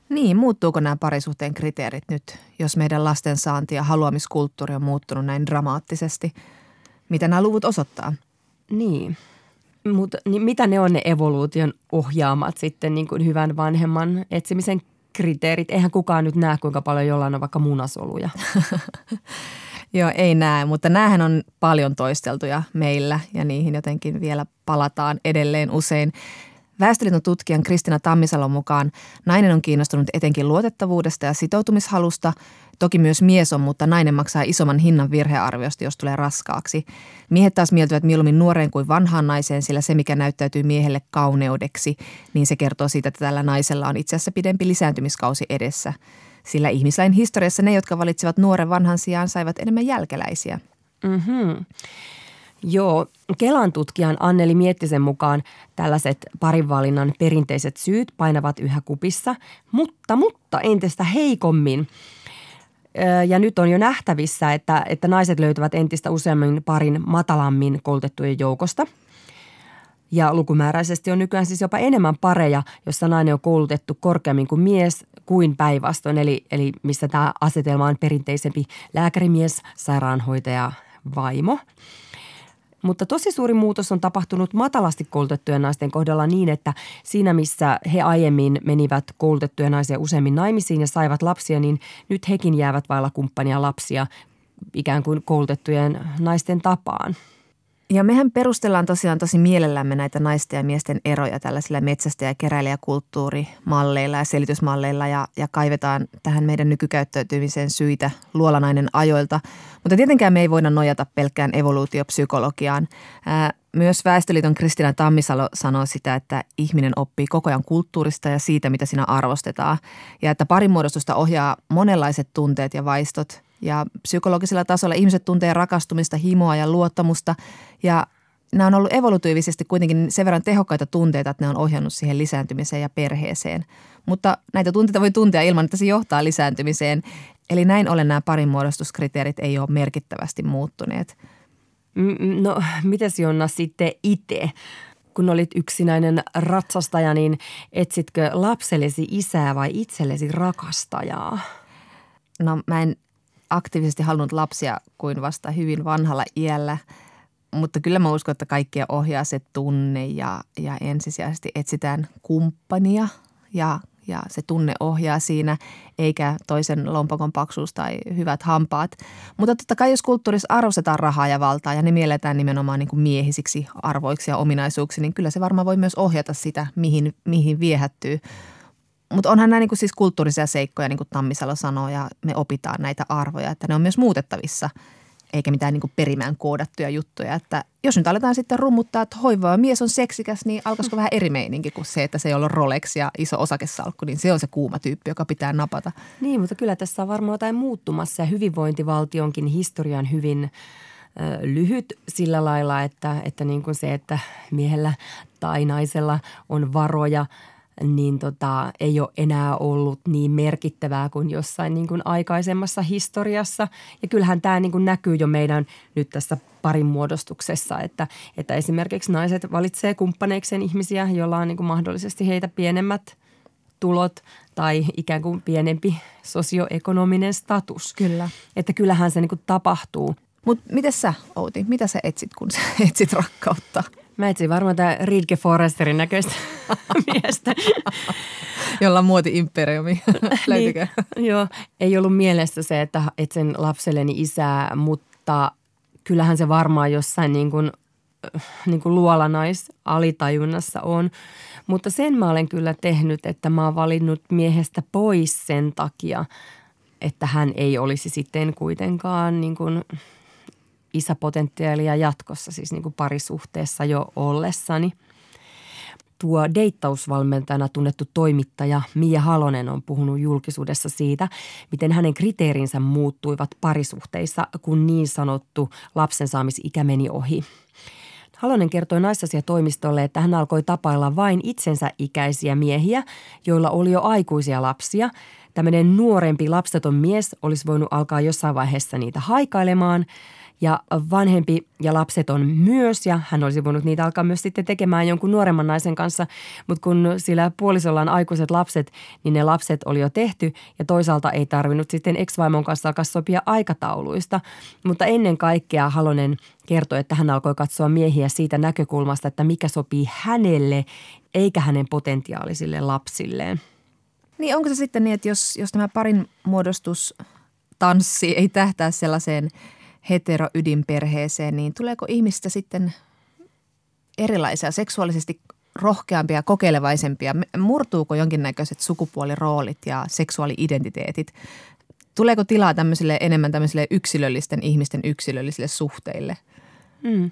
Niin, muuttuuko nämä parisuhteen kriteerit nyt, jos meidän lasten saanti ja haluamiskulttuuri on muuttunut näin dramaattisesti? Mitä nämä luvut osoittaa? Niin. Mutta niin mitä ne on ne evoluution ohjaamat sitten niin kuin hyvän vanhemman etsimisen kriteerit? Eihän kukaan nyt näe, kuinka paljon jollain on vaikka munasoluja. Joo, ei näe, mutta näähän on paljon toisteltuja meillä ja niihin jotenkin vielä palataan edelleen usein. Väestöliiton tutkijan Kristina Tammisalon mukaan nainen on kiinnostunut etenkin luotettavuudesta ja sitoutumishalusta. Toki myös mies on, mutta nainen maksaa isomman hinnan virhearviosta, jos tulee raskaaksi. Miehet taas mieltyvät mieluummin nuoreen kuin vanhaan naiseen, sillä se, mikä näyttäytyy miehelle kauneudeksi, niin se kertoo siitä, että tällä naisella on itse asiassa pidempi lisääntymiskausi edessä. Sillä ihmislain historiassa ne, jotka valitsivat nuoren vanhan sijaan, saivat enemmän jälkeläisiä. Mm-hmm. Joo, Kelan tutkijan Anneli Miettisen mukaan tällaiset parinvalinnan perinteiset syyt painavat yhä kupissa, mutta, mutta entistä heikommin. Ja nyt on jo nähtävissä, että, että naiset löytävät entistä useammin parin matalammin koulutettujen joukosta. Ja lukumääräisesti on nykyään siis jopa enemmän pareja, jossa nainen on koulutettu korkeammin kuin mies kuin päinvastoin. Eli, eli missä tämä asetelma on perinteisempi lääkärimies, sairaanhoitaja, vaimo – mutta tosi suuri muutos on tapahtunut matalasti koulutettujen naisten kohdalla niin, että siinä missä he aiemmin menivät koulutettuja naisia useammin naimisiin ja saivat lapsia, niin nyt hekin jäävät vailla kumppania lapsia ikään kuin koulutettujen naisten tapaan. Ja mehän perustellaan tosiaan tosi mielellämme näitä naisten ja miesten eroja tällaisilla metsästä- ja keräilijäkulttuurimalleilla ja selitysmalleilla ja, ja kaivetaan tähän meidän nykykäyttäytymiseen syitä luolanainen ajoilta. Mutta tietenkään me ei voida nojata pelkkään evoluutiopsykologiaan. Ää, myös Väestöliiton Kristina Tammisalo sanoo sitä, että ihminen oppii koko ajan kulttuurista ja siitä, mitä siinä arvostetaan. Ja että parimuodostusta ohjaa monenlaiset tunteet ja vaistot – ja psykologisella tasolla ihmiset tuntee rakastumista, himoa ja luottamusta. Ja nämä on ollut evolutiivisesti kuitenkin sen verran tehokkaita tunteita, että ne on ohjannut siihen lisääntymiseen ja perheeseen. Mutta näitä tunteita voi tuntea ilman, että se johtaa lisääntymiseen. Eli näin ollen nämä parinmuodostuskriteerit ei ole merkittävästi muuttuneet. No, mitäs Jonna sitten itse? Kun olit yksinäinen ratsastaja, niin etsitkö lapsellesi isää vai itsellesi rakastajaa? No mä en aktiivisesti halunnut lapsia kuin vasta hyvin vanhalla iällä. Mutta kyllä mä uskon, että kaikkia ohjaa se tunne ja, ja ensisijaisesti etsitään kumppania ja, ja se tunne ohjaa siinä, eikä toisen lompakon paksuus tai hyvät hampaat. Mutta totta kai jos kulttuurissa arvostetaan rahaa ja valtaa ja ne mielletään nimenomaan niin kuin miehisiksi arvoiksi ja ominaisuuksiksi, niin kyllä se varmaan voi myös ohjata sitä, mihin, mihin viehättyy. Mutta onhan nämä niin kuin siis kulttuurisia seikkoja, niin kuin Tammisalo sanoo, ja me opitaan näitä arvoja, että ne on myös muutettavissa, eikä mitään niin kuin perimään koodattuja juttuja. Että jos nyt aletaan sitten rummuttaa, että hoivaa mies on seksikäs, niin alkaisiko vähän eri meininki kuin se, että se ei ole Rolex ja iso osakesalkku, niin se on se kuuma tyyppi, joka pitää napata. Niin, mutta kyllä tässä on varmaan jotain muuttumassa ja hyvinvointivaltionkin historian hyvin lyhyt sillä lailla, että, että niin kuin se, että miehellä tai naisella on varoja – niin tota, ei ole enää ollut niin merkittävää kuin jossain niin kuin aikaisemmassa historiassa. Ja kyllähän tämä niin kuin näkyy jo meidän nyt tässä parin muodostuksessa, että, että esimerkiksi naiset valitsee kumppaneikseen ihmisiä, joilla on niin kuin mahdollisesti heitä pienemmät tulot tai ikään kuin pienempi sosioekonominen status. Kyllä. Että kyllähän se niin kuin tapahtuu. Mutta miten sä, Outi, mitä sä etsit, kun sä etsit rakkautta? Mä etsin varmaan tämä Ridke Forresterin näköistä miestä. Jolla on muoti-imperiumi. niin, joo, ei ollut mielessä se, että etsin lapselleni isää, mutta kyllähän se varmaan jossain niin kuin, niin kuin luolanais alitajunnassa on. Mutta sen mä olen kyllä tehnyt, että mä oon valinnut miehestä pois sen takia, että hän ei olisi sitten kuitenkaan niin kuin – isäpotentiaalia jatkossa, siis niin kuin parisuhteessa jo ollessani. tuo deittausvalmentajana tunnettu toimittaja Mia Halonen on puhunut julkisuudessa siitä, miten hänen kriteerinsä muuttuivat parisuhteissa, kun niin sanottu lapsen saamisikä meni ohi. Halonen kertoi naisasiatoimistolle, että hän alkoi tapailla vain itsensä ikäisiä miehiä, joilla oli jo aikuisia lapsia. Tämmöinen nuorempi lapseton mies olisi voinut alkaa jossain vaiheessa niitä haikailemaan – ja vanhempi ja lapset on myös ja hän olisi voinut niitä alkaa myös sitten tekemään jonkun nuoremman naisen kanssa, mutta kun sillä puolisolla on aikuiset lapset, niin ne lapset oli jo tehty ja toisaalta ei tarvinnut sitten ex-vaimon kanssa alkaa sopia aikatauluista, mutta ennen kaikkea Halonen kertoi, että hän alkoi katsoa miehiä siitä näkökulmasta, että mikä sopii hänelle eikä hänen potentiaalisille lapsilleen. Niin onko se sitten niin, että jos, jos tämä parin muodostus tanssi ei tähtää sellaiseen – heteroydinperheeseen, niin tuleeko ihmistä sitten erilaisia, seksuaalisesti rohkeampia, kokeilevaisempia? Murtuuko jonkinnäköiset sukupuoliroolit ja seksuaali-identiteetit? Tuleeko tilaa tämmöisille enemmän tämmöisille yksilöllisten ihmisten yksilöllisille suhteille? Mm.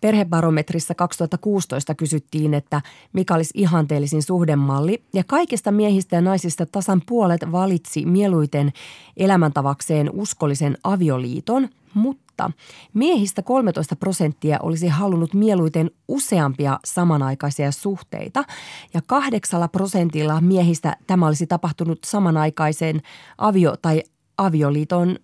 Perhebarometrissa 2016 kysyttiin, että mikä olisi ihanteellisin suhdemalli. Ja kaikista miehistä ja naisista tasan puolet valitsi mieluiten elämäntavakseen uskollisen avioliiton, mutta miehistä 13 prosenttia olisi halunnut mieluiten useampia samanaikaisia suhteita. Ja kahdeksalla prosentilla miehistä tämä olisi tapahtunut samanaikaiseen avio- tai avioliiton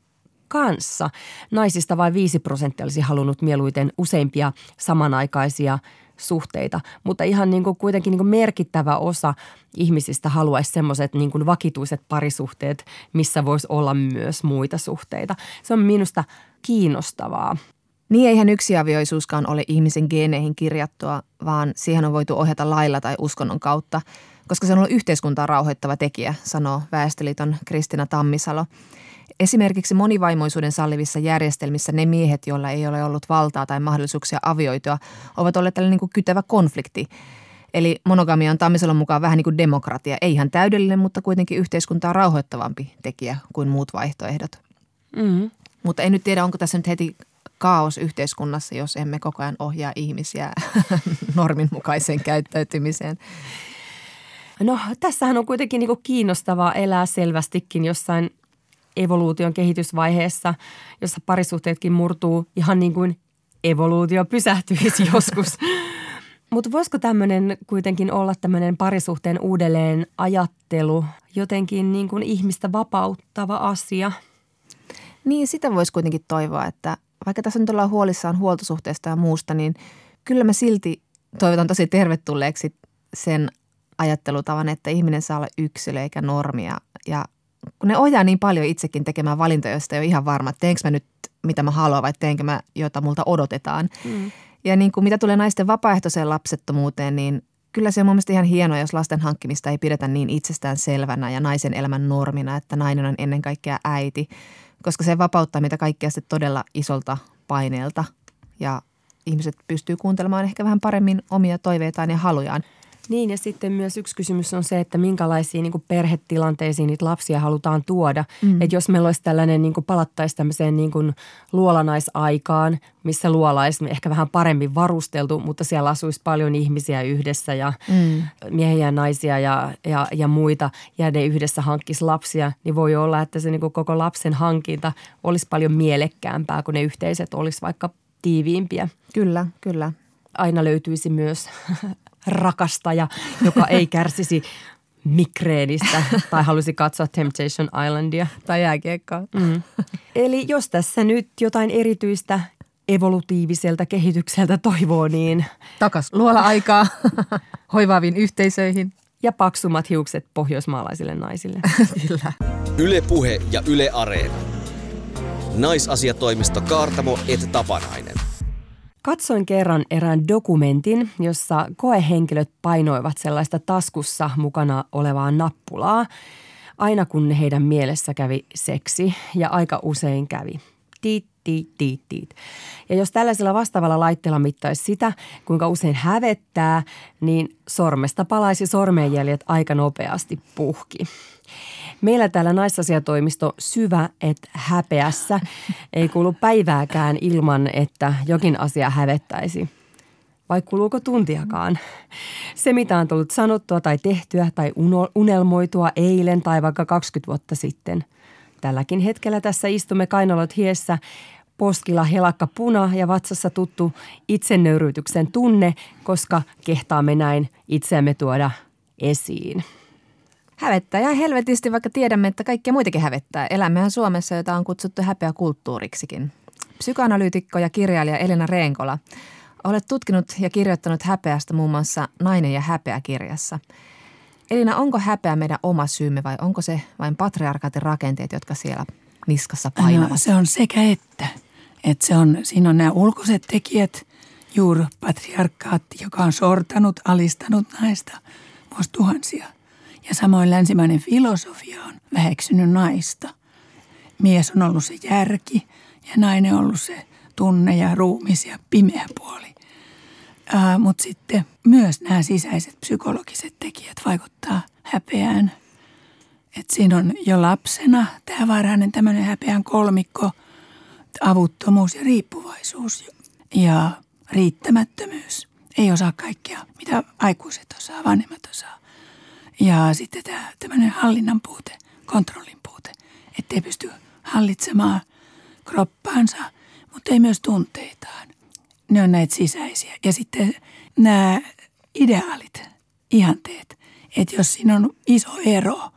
kanssa. Naisista vain 5 prosenttia olisi halunnut mieluiten useimpia samanaikaisia suhteita, mutta ihan niin kuin kuitenkin niin kuin merkittävä osa ihmisistä haluaisi semmoiset niin kuin vakituiset parisuhteet, missä voisi olla myös muita suhteita. Se on minusta kiinnostavaa. Niin eihän yksiavioisuuskaan ole ihmisen geeneihin kirjattua, vaan siihen on voitu ohjata lailla tai uskonnon kautta, koska se on ollut yhteiskuntaa rauhoittava tekijä, sanoo Väestöliiton Kristina Tammisalo. Esimerkiksi monivaimoisuuden sallivissa järjestelmissä ne miehet, joilla ei ole ollut valtaa tai mahdollisuuksia avioitua, ovat olleet tällainen niin kuin kytevä konflikti. Eli monogamia on Tammisalon mukaan vähän niin kuin demokratia. Ei ihan täydellinen, mutta kuitenkin yhteiskuntaa rauhoittavampi tekijä kuin muut vaihtoehdot. Mm. Mutta en nyt tiedä, onko tässä nyt heti kaos yhteiskunnassa, jos emme koko ajan ohjaa ihmisiä norminmukaiseen käyttäytymiseen. No tässähän on kuitenkin niin kiinnostavaa elää selvästikin jossain evoluution kehitysvaiheessa, jossa parisuhteetkin murtuu ihan niin kuin evoluutio pysähtyisi joskus. Mutta voisiko tämmöinen kuitenkin olla tämmöinen parisuhteen uudelleen ajattelu jotenkin niin kuin ihmistä vapauttava asia? Niin, sitä voisi kuitenkin toivoa, että vaikka tässä nyt ollaan huolissaan huoltosuhteesta ja muusta, niin kyllä mä silti toivotan tosi tervetulleeksi sen ajattelutavan, että ihminen saa olla yksilö eikä normia ja kun ne ohjaa niin paljon itsekin tekemään valintoja, joista ei ole ihan varma, että teenkö mä nyt mitä mä haluan vai teenkö mä, jota multa odotetaan. Mm. Ja niin kuin mitä tulee naisten vapaaehtoiseen lapsettomuuteen, niin kyllä se on mun mielestä ihan hienoa, jos lasten hankkimista ei pidetä niin itsestään selvänä ja naisen elämän normina, että nainen on ennen kaikkea äiti, koska se vapauttaa mitä kaikkea sitten todella isolta paineelta ja ihmiset pystyy kuuntelemaan ehkä vähän paremmin omia toiveitaan ja halujaan. Niin ja sitten myös yksi kysymys on se, että minkälaisiin niin perhetilanteisiin niitä lapsia halutaan tuoda. Mm. Että jos meillä olisi tällainen, niin palattaisiin tämmöiseen niin kuin luolanaisaikaan, missä luola olisi ehkä vähän paremmin varusteltu, mutta siellä asuisi paljon ihmisiä yhdessä ja mm. miehiä ja naisia ja, ja, ja muita ja ne yhdessä hankkisi lapsia, niin voi olla, että se niin koko lapsen hankinta olisi paljon mielekkäämpää, kun ne yhteiset olisi vaikka tiiviimpiä. Kyllä, kyllä. Aina löytyisi myös rakastaja, joka ei kärsisi migreenistä tai halusi katsoa Temptation Islandia. Tai jääkiekkoa. Mm. Eli jos tässä nyt jotain erityistä evolutiiviselta kehitykseltä toivoo, niin... Takas luola-aikaa hoivaaviin yhteisöihin. Ja paksummat hiukset pohjoismaalaisille naisille. Kyllä. Yle Puhe ja Yle Areena. Naisasiatoimisto Kaartamo et Tapanainen. Katsoin kerran erään dokumentin, jossa koehenkilöt painoivat sellaista taskussa mukana olevaa nappulaa, aina kun heidän mielessä kävi seksi ja aika usein kävi. Tiit, tiit, tiit, tiit. Ja jos tällaisella vastaavalla laitteella mittaisi sitä, kuinka usein hävettää, niin sormesta palaisi sormenjäljet aika nopeasti puhki. Meillä täällä naisasiatoimisto syvä et häpeässä ei kuulu päivääkään ilman, että jokin asia hävettäisi. vai kuluuko tuntiakaan. Se, mitä on tullut sanottua tai tehtyä tai unelmoitua eilen tai vaikka 20 vuotta sitten. Tälläkin hetkellä tässä istumme kainalot hiessä, poskilla helakka puna ja vatsassa tuttu itsenöyryytyksen tunne, koska kehtaamme näin itseämme tuoda esiin. Hävettää ja helvetisti, vaikka tiedämme, että kaikkia muitakin hävettää. Elämmehän Suomessa, jota on kutsuttu häpeäkulttuuriksikin. Psykoanalyytikko ja kirjailija Elina Reenkola, olet tutkinut ja kirjoittanut häpeästä muun muassa Nainen ja häpeä kirjassa. Elina, onko häpeä meidän oma syymme vai onko se vain patriarkaatin rakenteet, jotka siellä niskassa painavat? No, se on sekä että. että se on, siinä on nämä ulkoiset tekijät, juuri patriarkaatti, joka on sortanut, alistanut naista vuosituhansia. Ja samoin länsimainen filosofia on väheksynyt naista. Mies on ollut se järki ja nainen on ollut se tunne ja ruumis ja pimeä puoli. Mutta sitten myös nämä sisäiset psykologiset tekijät vaikuttaa häpeään. Et siinä on jo lapsena tämä varhainen tämmöinen häpeän kolmikko, avuttomuus ja riippuvaisuus ja riittämättömyys. Ei osaa kaikkea, mitä aikuiset osaa, vanhemmat osaa. Ja sitten tämä tämmöinen hallinnan puute, kontrollin puute, ettei pysty hallitsemaan kroppaansa, mutta ei myös tunteitaan. Ne on näitä sisäisiä. Ja sitten nämä ideaalit, ihanteet, että jos siinä on iso ero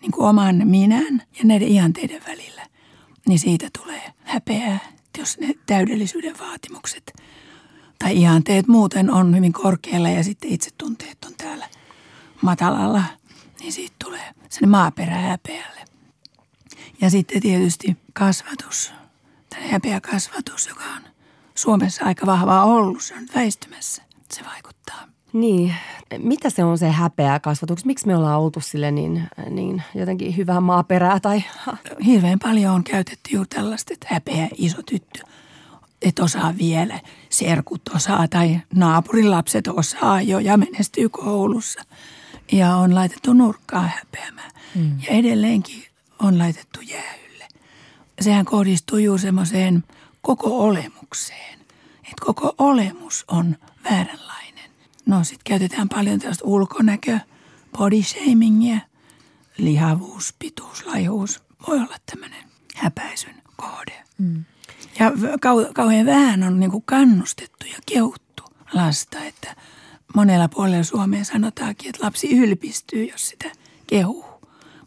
niin kuin oman minän ja näiden ihanteiden välillä, niin siitä tulee häpeää, jos ne täydellisyyden vaatimukset tai ihanteet muuten on hyvin korkealla ja sitten itsetunteet on täällä – matalalla, niin siitä tulee sen maaperä häpeälle. Ja sitten tietysti kasvatus, tämä häpeä kasvatus, joka on Suomessa aika vahvaa ollut, se on väistymässä. Se vaikuttaa. Niin, mitä se on se häpeä kasvatus? Miksi me ollaan oltu sille niin, niin jotenkin hyvää maaperää? Tai... Hirveän paljon on käytetty juuri tällaista, että häpeä iso tyttö. Et osaa vielä, serkut osaa tai naapurin lapset osaa jo ja menestyy koulussa – ja on laitettu nurkkaa häpeämään. Mm. Ja edelleenkin on laitettu jäähylle. Sehän kohdistuu juuri semmoiseen koko olemukseen. Että koko olemus on vääränlainen. No sitten käytetään paljon tällaista ulkonäkö, body shamingia, lihavuus, pituus, laihuus. Voi olla tämmöinen häpäisyn kohde. Mm. Ja kau- kauhean vähän on niin kannustettu ja kehuttu lasta, että – monella puolella Suomea sanotaankin, että lapsi ylpistyy, jos sitä kehuu.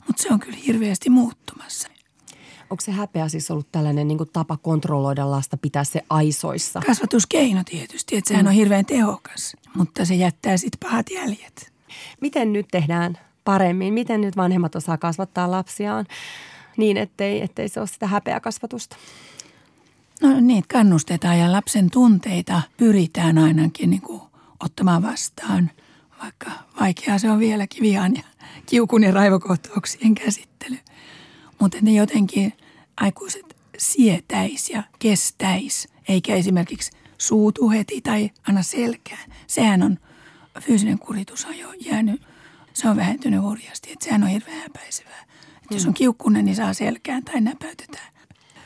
Mutta se on kyllä hirveästi muuttumassa. Onko se häpeä siis ollut tällainen niin tapa kontrolloida lasta, pitää se aisoissa? Kasvatuskeino tietysti, että sehän mm. on hirveän tehokas, mutta se jättää sitten pahat jäljet. Miten nyt tehdään paremmin? Miten nyt vanhemmat osaa kasvattaa lapsiaan niin, ettei, ettei se ole sitä häpeäkasvatusta? No niin, kannustetaan ja lapsen tunteita pyritään ainakin niin kuin ottamaan vastaan, vaikka vaikeaa se on vieläkin vihan ja kiukun ja raivokohtauksien käsittely. Mutta ne jotenkin aikuiset sietäis ja kestäis, eikä esimerkiksi suutu heti tai anna selkää. Sehän on, fyysinen kuritus on jo jäänyt, se on vähentynyt hurjasti, että sehän on hirveän häpäisevää. Että jos on kiukkunen, niin saa selkään tai näpäytetään.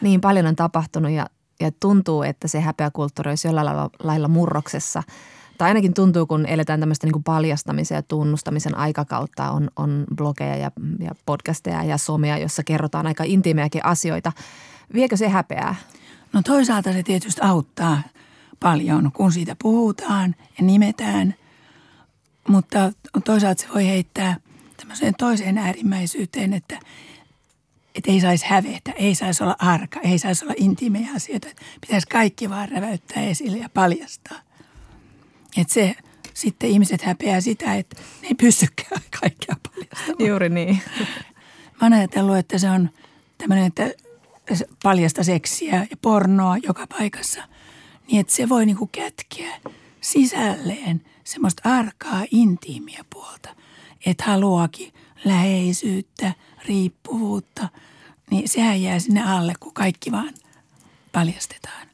Niin paljon on tapahtunut ja, ja tuntuu, että se häpeäkulttuuri olisi jollain lailla murroksessa – tai ainakin tuntuu, kun eletään tämmöistä niin kuin paljastamisen ja tunnustamisen aikakautta, on, on blogeja ja, ja podcasteja ja somea, jossa kerrotaan aika intiimejäkin asioita. Viekö se häpeää? No toisaalta se tietysti auttaa paljon, kun siitä puhutaan ja nimetään, mutta toisaalta se voi heittää tämmöiseen toiseen äärimmäisyyteen, että, että ei saisi hävetä, ei saisi olla arka, ei saisi olla intiimejä asioita. Pitäisi kaikki vaan räväyttää esille ja paljastaa. Että se sitten ihmiset häpeää sitä, että ne ei pystykään kaikkea paljastamaan. Juuri niin. Mä oon ajatellut, että se on tämmöinen, että paljasta seksiä ja pornoa joka paikassa. Niin että se voi niinku kätkeä sisälleen semmoista arkaa, intiimiä puolta. Että haluakin läheisyyttä, riippuvuutta, niin sehän jää sinne alle, kun kaikki vaan paljastetaan.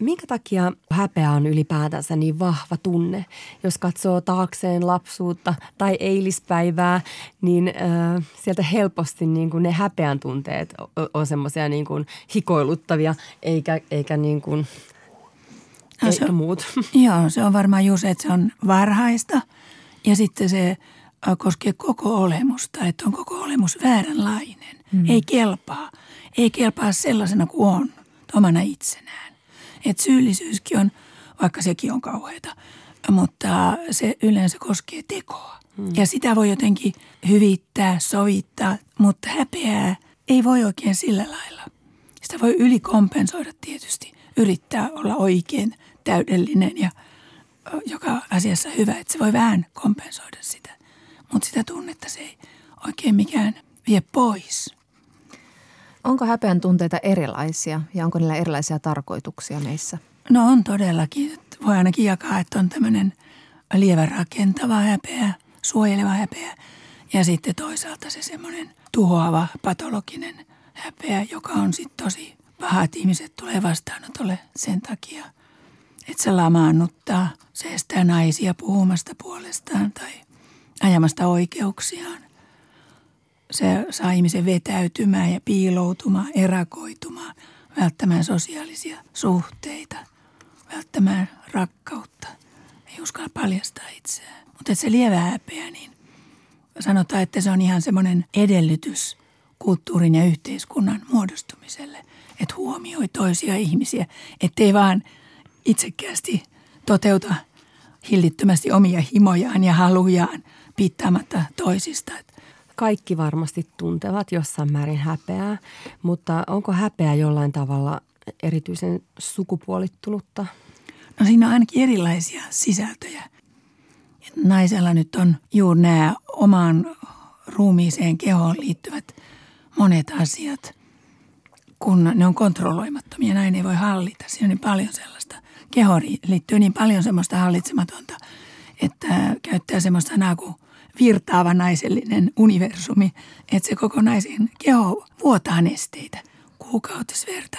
Minkä takia häpeä on ylipäätänsä niin vahva tunne? Jos katsoo taakseen lapsuutta tai eilispäivää, niin äh, sieltä helposti niin kuin ne häpeän tunteet on, semmoisia niin kuin hikoiluttavia, eikä, eikä niin kuin no, eikä se, muut. Joo, se on varmaan juuri se, että se on varhaista ja sitten se koskee koko olemusta, että on koko olemus vääränlainen. Mm. Ei kelpaa. Ei kelpaa sellaisena kuin on, omana itsenään. Että syyllisyyskin on, vaikka sekin on kauheata, mutta se yleensä koskee tekoa. Mm. Ja sitä voi jotenkin hyvittää, sovittaa, mutta häpeää ei voi oikein sillä lailla. Sitä voi ylikompensoida tietysti, yrittää olla oikein täydellinen ja joka asiassa hyvä, että se voi vähän kompensoida sitä. Mutta sitä tunnetta se ei oikein mikään vie pois. Onko häpeän tunteita erilaisia ja onko niillä erilaisia tarkoituksia meissä? No on todellakin. Voi ainakin jakaa, että on tämmöinen lievä rakentava häpeä, suojeleva häpeä ja sitten toisaalta se semmoinen tuhoava, patologinen häpeä, joka on sitten tosi paha, että ihmiset tulee vastaanotolle sen takia, että se lamaannuttaa, se estää naisia puhumasta puolestaan tai ajamasta oikeuksiaan. Se saa ihmisen vetäytymään ja piiloutumaan, erakoitumaan, välttämään sosiaalisia suhteita, välttämään rakkautta. Ei uskalla paljastaa itseään. Mutta se lievä häpeä, niin sanotaan, että se on ihan semmoinen edellytys kulttuurin ja yhteiskunnan muodostumiselle, että huomioi toisia ihmisiä, ettei vaan itsekkäästi toteuta hillittömästi omia himojaan ja halujaan piittaamatta toisista. Kaikki varmasti tuntevat jossain määrin häpeää, mutta onko häpeä jollain tavalla erityisen sukupuolittunutta? No siinä on ainakin erilaisia sisältöjä. Naisella nyt on juuri nämä omaan ruumiiseen kehoon liittyvät monet asiat, kun ne on kontrolloimattomia. Näin ei voi hallita. Siinä on niin paljon sellaista. Kehoon liittyy niin paljon semmoista hallitsematonta, että käyttää semmoista sanaa kuin virtaava naisellinen universumi, että se koko naisen keho vuotaa nesteitä, kuukautisverta,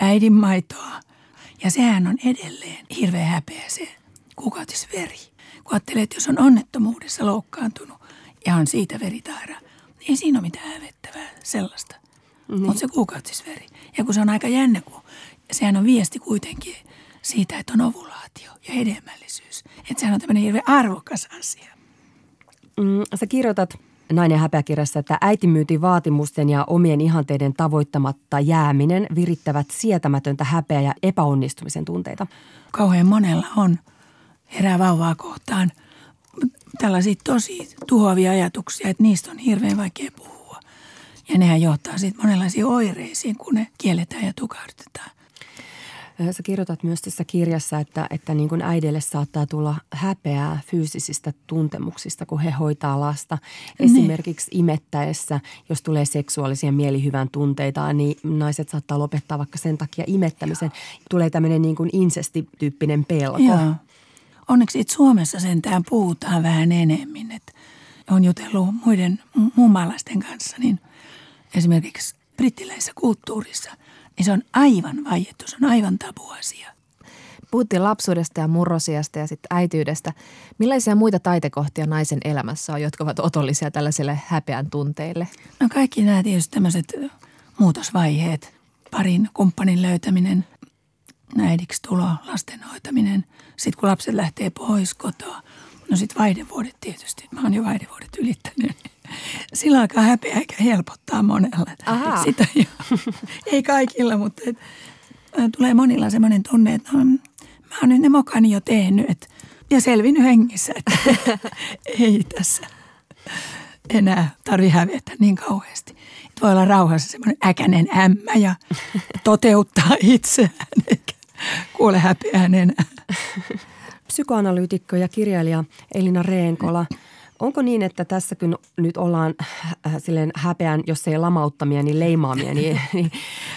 äidinmaitoa. Ja sehän on edelleen hirveän häpeä se kuukautisveri. Kun ajattelee, että jos on onnettomuudessa loukkaantunut ja on siitä veritaira, niin ei siinä ole mitään hävettävää sellaista. Niin. Mutta se kuukautisveri. Ja kun se on aika jännä, kun sehän on viesti kuitenkin siitä, että on ovulaatio ja hedelmällisyys. Että sehän on tämmöinen hirveän arvokas asia. Mm, sä kirjoitat Nainen häpeäkirjassa, että äitimyytin vaatimusten ja omien ihanteiden tavoittamatta jääminen virittävät sietämätöntä häpeä ja epäonnistumisen tunteita. Kauhean monella on herää vauvaa kohtaan tällaisia tosi tuhoavia ajatuksia, että niistä on hirveän vaikea puhua. Ja nehän johtaa sitten monenlaisiin oireisiin, kun ne kielletään ja tukahdutetaan. Sä kirjoitat myös tässä kirjassa, että, että niin kuin äidille saattaa tulla häpeää fyysisistä tuntemuksista, kun he hoitaa lasta. Esimerkiksi niin. imettäessä, jos tulee seksuaalisia mielihyvän tunteita, niin naiset saattaa lopettaa vaikka sen takia imettämisen. Joo. Tulee tämmöinen niin kuin insestityyppinen pelko. Joo. Onneksi itse Suomessa sentään puhutaan vähän enemmän. Että on jutellut muiden muumalaisten kanssa, niin esimerkiksi brittiläisessä kulttuurissa – niin se on aivan vaiettu, se on aivan tabuasia. Puhuttiin lapsuudesta ja murrosiasta ja sitten äityydestä. Millaisia muita taitekohtia naisen elämässä on, jotka ovat otollisia tällaisille häpeän tunteille? No kaikki nämä tietysti tämmöiset muutosvaiheet. Parin kumppanin löytäminen, äidiksi tulo, lasten hoitaminen. Sitten kun lapset lähtee pois kotoa. No sitten vaihdevuodet tietysti. Mä oon jo vaihdevuodet ylittänyt. Sillä alkaa häpeä eikä helpottaa monella. Aha. Sitä jo, ei kaikilla, mutta et, tulee monilla semmoinen tunne, että no, mä oon nyt ne mokani jo tehnyt et, ja selvinnyt hengissä, että ei tässä enää tarvi hävetä niin kauheasti. Et voi olla rauhassa semmoinen äkänen ämmä ja toteuttaa itseään eikä kuole häpeään enää. Psykoanalyytikko ja kirjailija Elina Reenkola – Onko niin, että tässä kun nyt ollaan äh, silleen häpeän, jos ei lamauttamia, niin leimaamia, niin, niin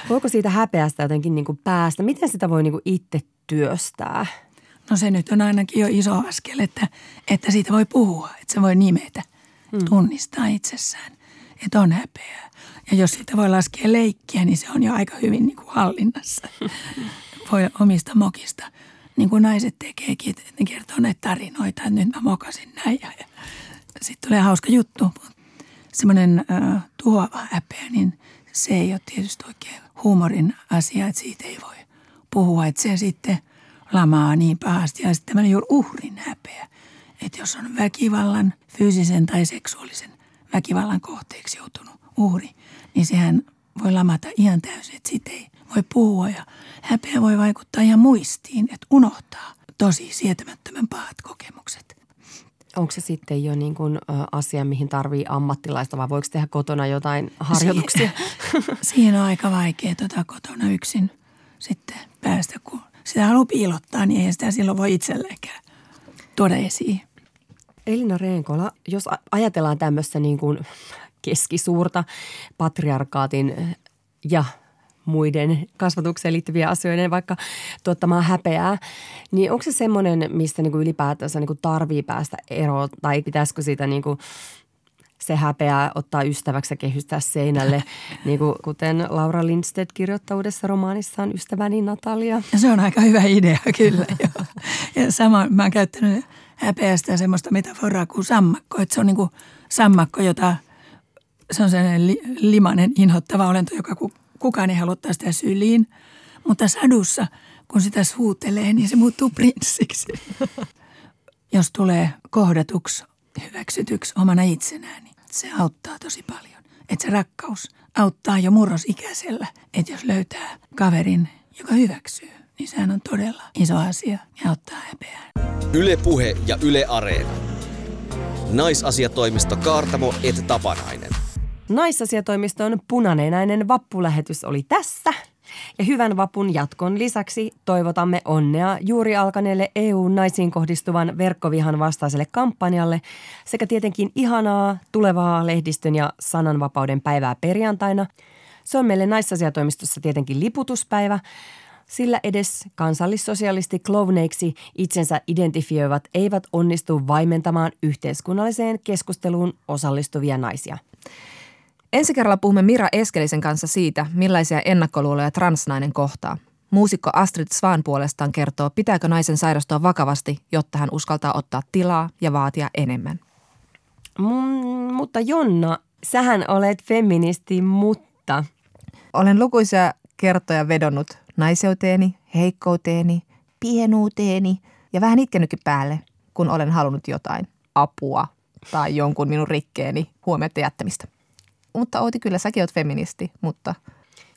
voiko siitä häpeästä jotenkin niin kuin päästä? Miten sitä voi niin kuin itse työstää? No se nyt on ainakin jo iso askel, että, että siitä voi puhua, että se voi nimetä, hmm. tunnistaa itsessään, että on häpeää. Ja jos siitä voi laskea leikkiä, niin se on jo aika hyvin niin kuin hallinnassa. Voi omista mokista, niin kuin naiset tekeekin, että ne kertoo näitä tarinoita, että nyt mä mokasin näin ja sitten tulee hauska juttu. Semmoinen tuhoava häpeä, niin se ei ole tietysti oikein huumorin asia, että siitä ei voi puhua. Että se sitten lamaa niin pahasti. Ja sitten tämmöinen juuri uhrin häpeä. Että jos on väkivallan, fyysisen tai seksuaalisen väkivallan kohteeksi joutunut uhri, niin sehän voi lamata ihan täysin, että siitä ei voi puhua ja häpeä voi vaikuttaa ihan muistiin, että unohtaa tosi sietämättömän pahat kokemukset. Onko se sitten jo niin kuin asia, mihin tarvii ammattilaista vai voiko tehdä kotona jotain harjoituksia? Siihen, siihen on aika vaikea tuota kotona yksin sitten päästä, kun sitä haluaa piilottaa, niin ei sitä silloin voi itselleenkään tuoda esiin. Elina Reenkola, jos ajatellaan tämmöistä niin kuin keskisuurta patriarkaatin ja muiden kasvatukseen liittyviä asioiden vaikka tuottamaan häpeää, niin onko se semmoinen, mistä niin kuin ylipäätänsä niin kuin tarvii päästä eroon tai pitäisikö siitä niin kuin se häpeää ottaa ystäväksi ja kehystää seinälle, niin kuin, kuten Laura Lindstedt kirjoittaa uudessa romaanissaan Ystäväni Natalia. Ja se on aika hyvä idea kyllä. Jo. Ja sama, mä oon käyttänyt häpeästä semmoista metaforaa kuin sammakko, että se on niin kuin sammakko, jota se on sellainen li, limainen, inhottava olento, joka kukaan ei halua sitä syliin. Mutta sadussa, kun sitä suutelee, niin se muuttuu prinssiksi. Jos tulee kohdatuksi, hyväksytyksi omana itsenään, niin se auttaa tosi paljon. Että se rakkaus auttaa jo murrosikäisellä, että jos löytää kaverin, joka hyväksyy, niin sehän on todella iso asia ja auttaa häpeää. Yle Puhe ja Yle Areena. Naisasiatoimisto Kaartamo et Tapanainen. Naisasiatoimiston punanenäinen vappulähetys oli tässä. Ja hyvän vapun jatkon lisäksi toivotamme onnea juuri alkaneelle EU-naisiin kohdistuvan verkkovihan vastaiselle kampanjalle sekä tietenkin ihanaa tulevaa lehdistön ja sananvapauden päivää perjantaina. Se on meille naisasiatoimistossa tietenkin liputuspäivä, sillä edes kansallissosialisti klovneiksi itsensä identifioivat eivät onnistu vaimentamaan yhteiskunnalliseen keskusteluun osallistuvia naisia. Ensi kerralla puhumme Mira Eskelisen kanssa siitä, millaisia ennakkoluuloja transnainen kohtaa. Muusikko Astrid Svan puolestaan kertoo, pitääkö naisen sairastua vakavasti, jotta hän uskaltaa ottaa tilaa ja vaatia enemmän. Mm, mutta Jonna, sähän olet feministi, mutta... Olen lukuisia kertoja vedonnut naiseuteeni, heikkouteeni, pienuuteeni ja vähän itkenytkin päälle, kun olen halunnut jotain apua tai jonkun minun rikkeeni huomiota jättämistä mutta Outi, kyllä säkin oot feministi, mutta...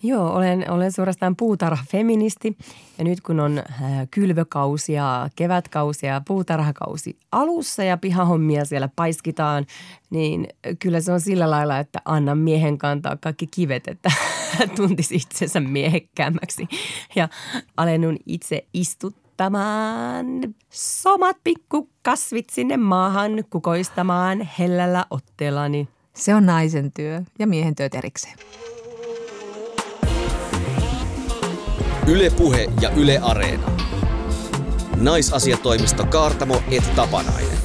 Joo, olen, olen suorastaan puutarha-feministi. Ja nyt kun on äh, kylvökausi ja kevätkausi ja puutarhakausi alussa ja pihahommia siellä paiskitaan, niin kyllä se on sillä lailla, että annan miehen kantaa kaikki kivet, että tuntisi itsensä miehekkäämmäksi. Ja alennun itse istuttamaan somat pikkukasvit sinne maahan kukoistamaan hellällä otteellani – se on naisen työ ja miehen työt erikseen. Ylepuhe ja Yle Areena. Naisasiatoimisto Kaartamo et Tapanainen.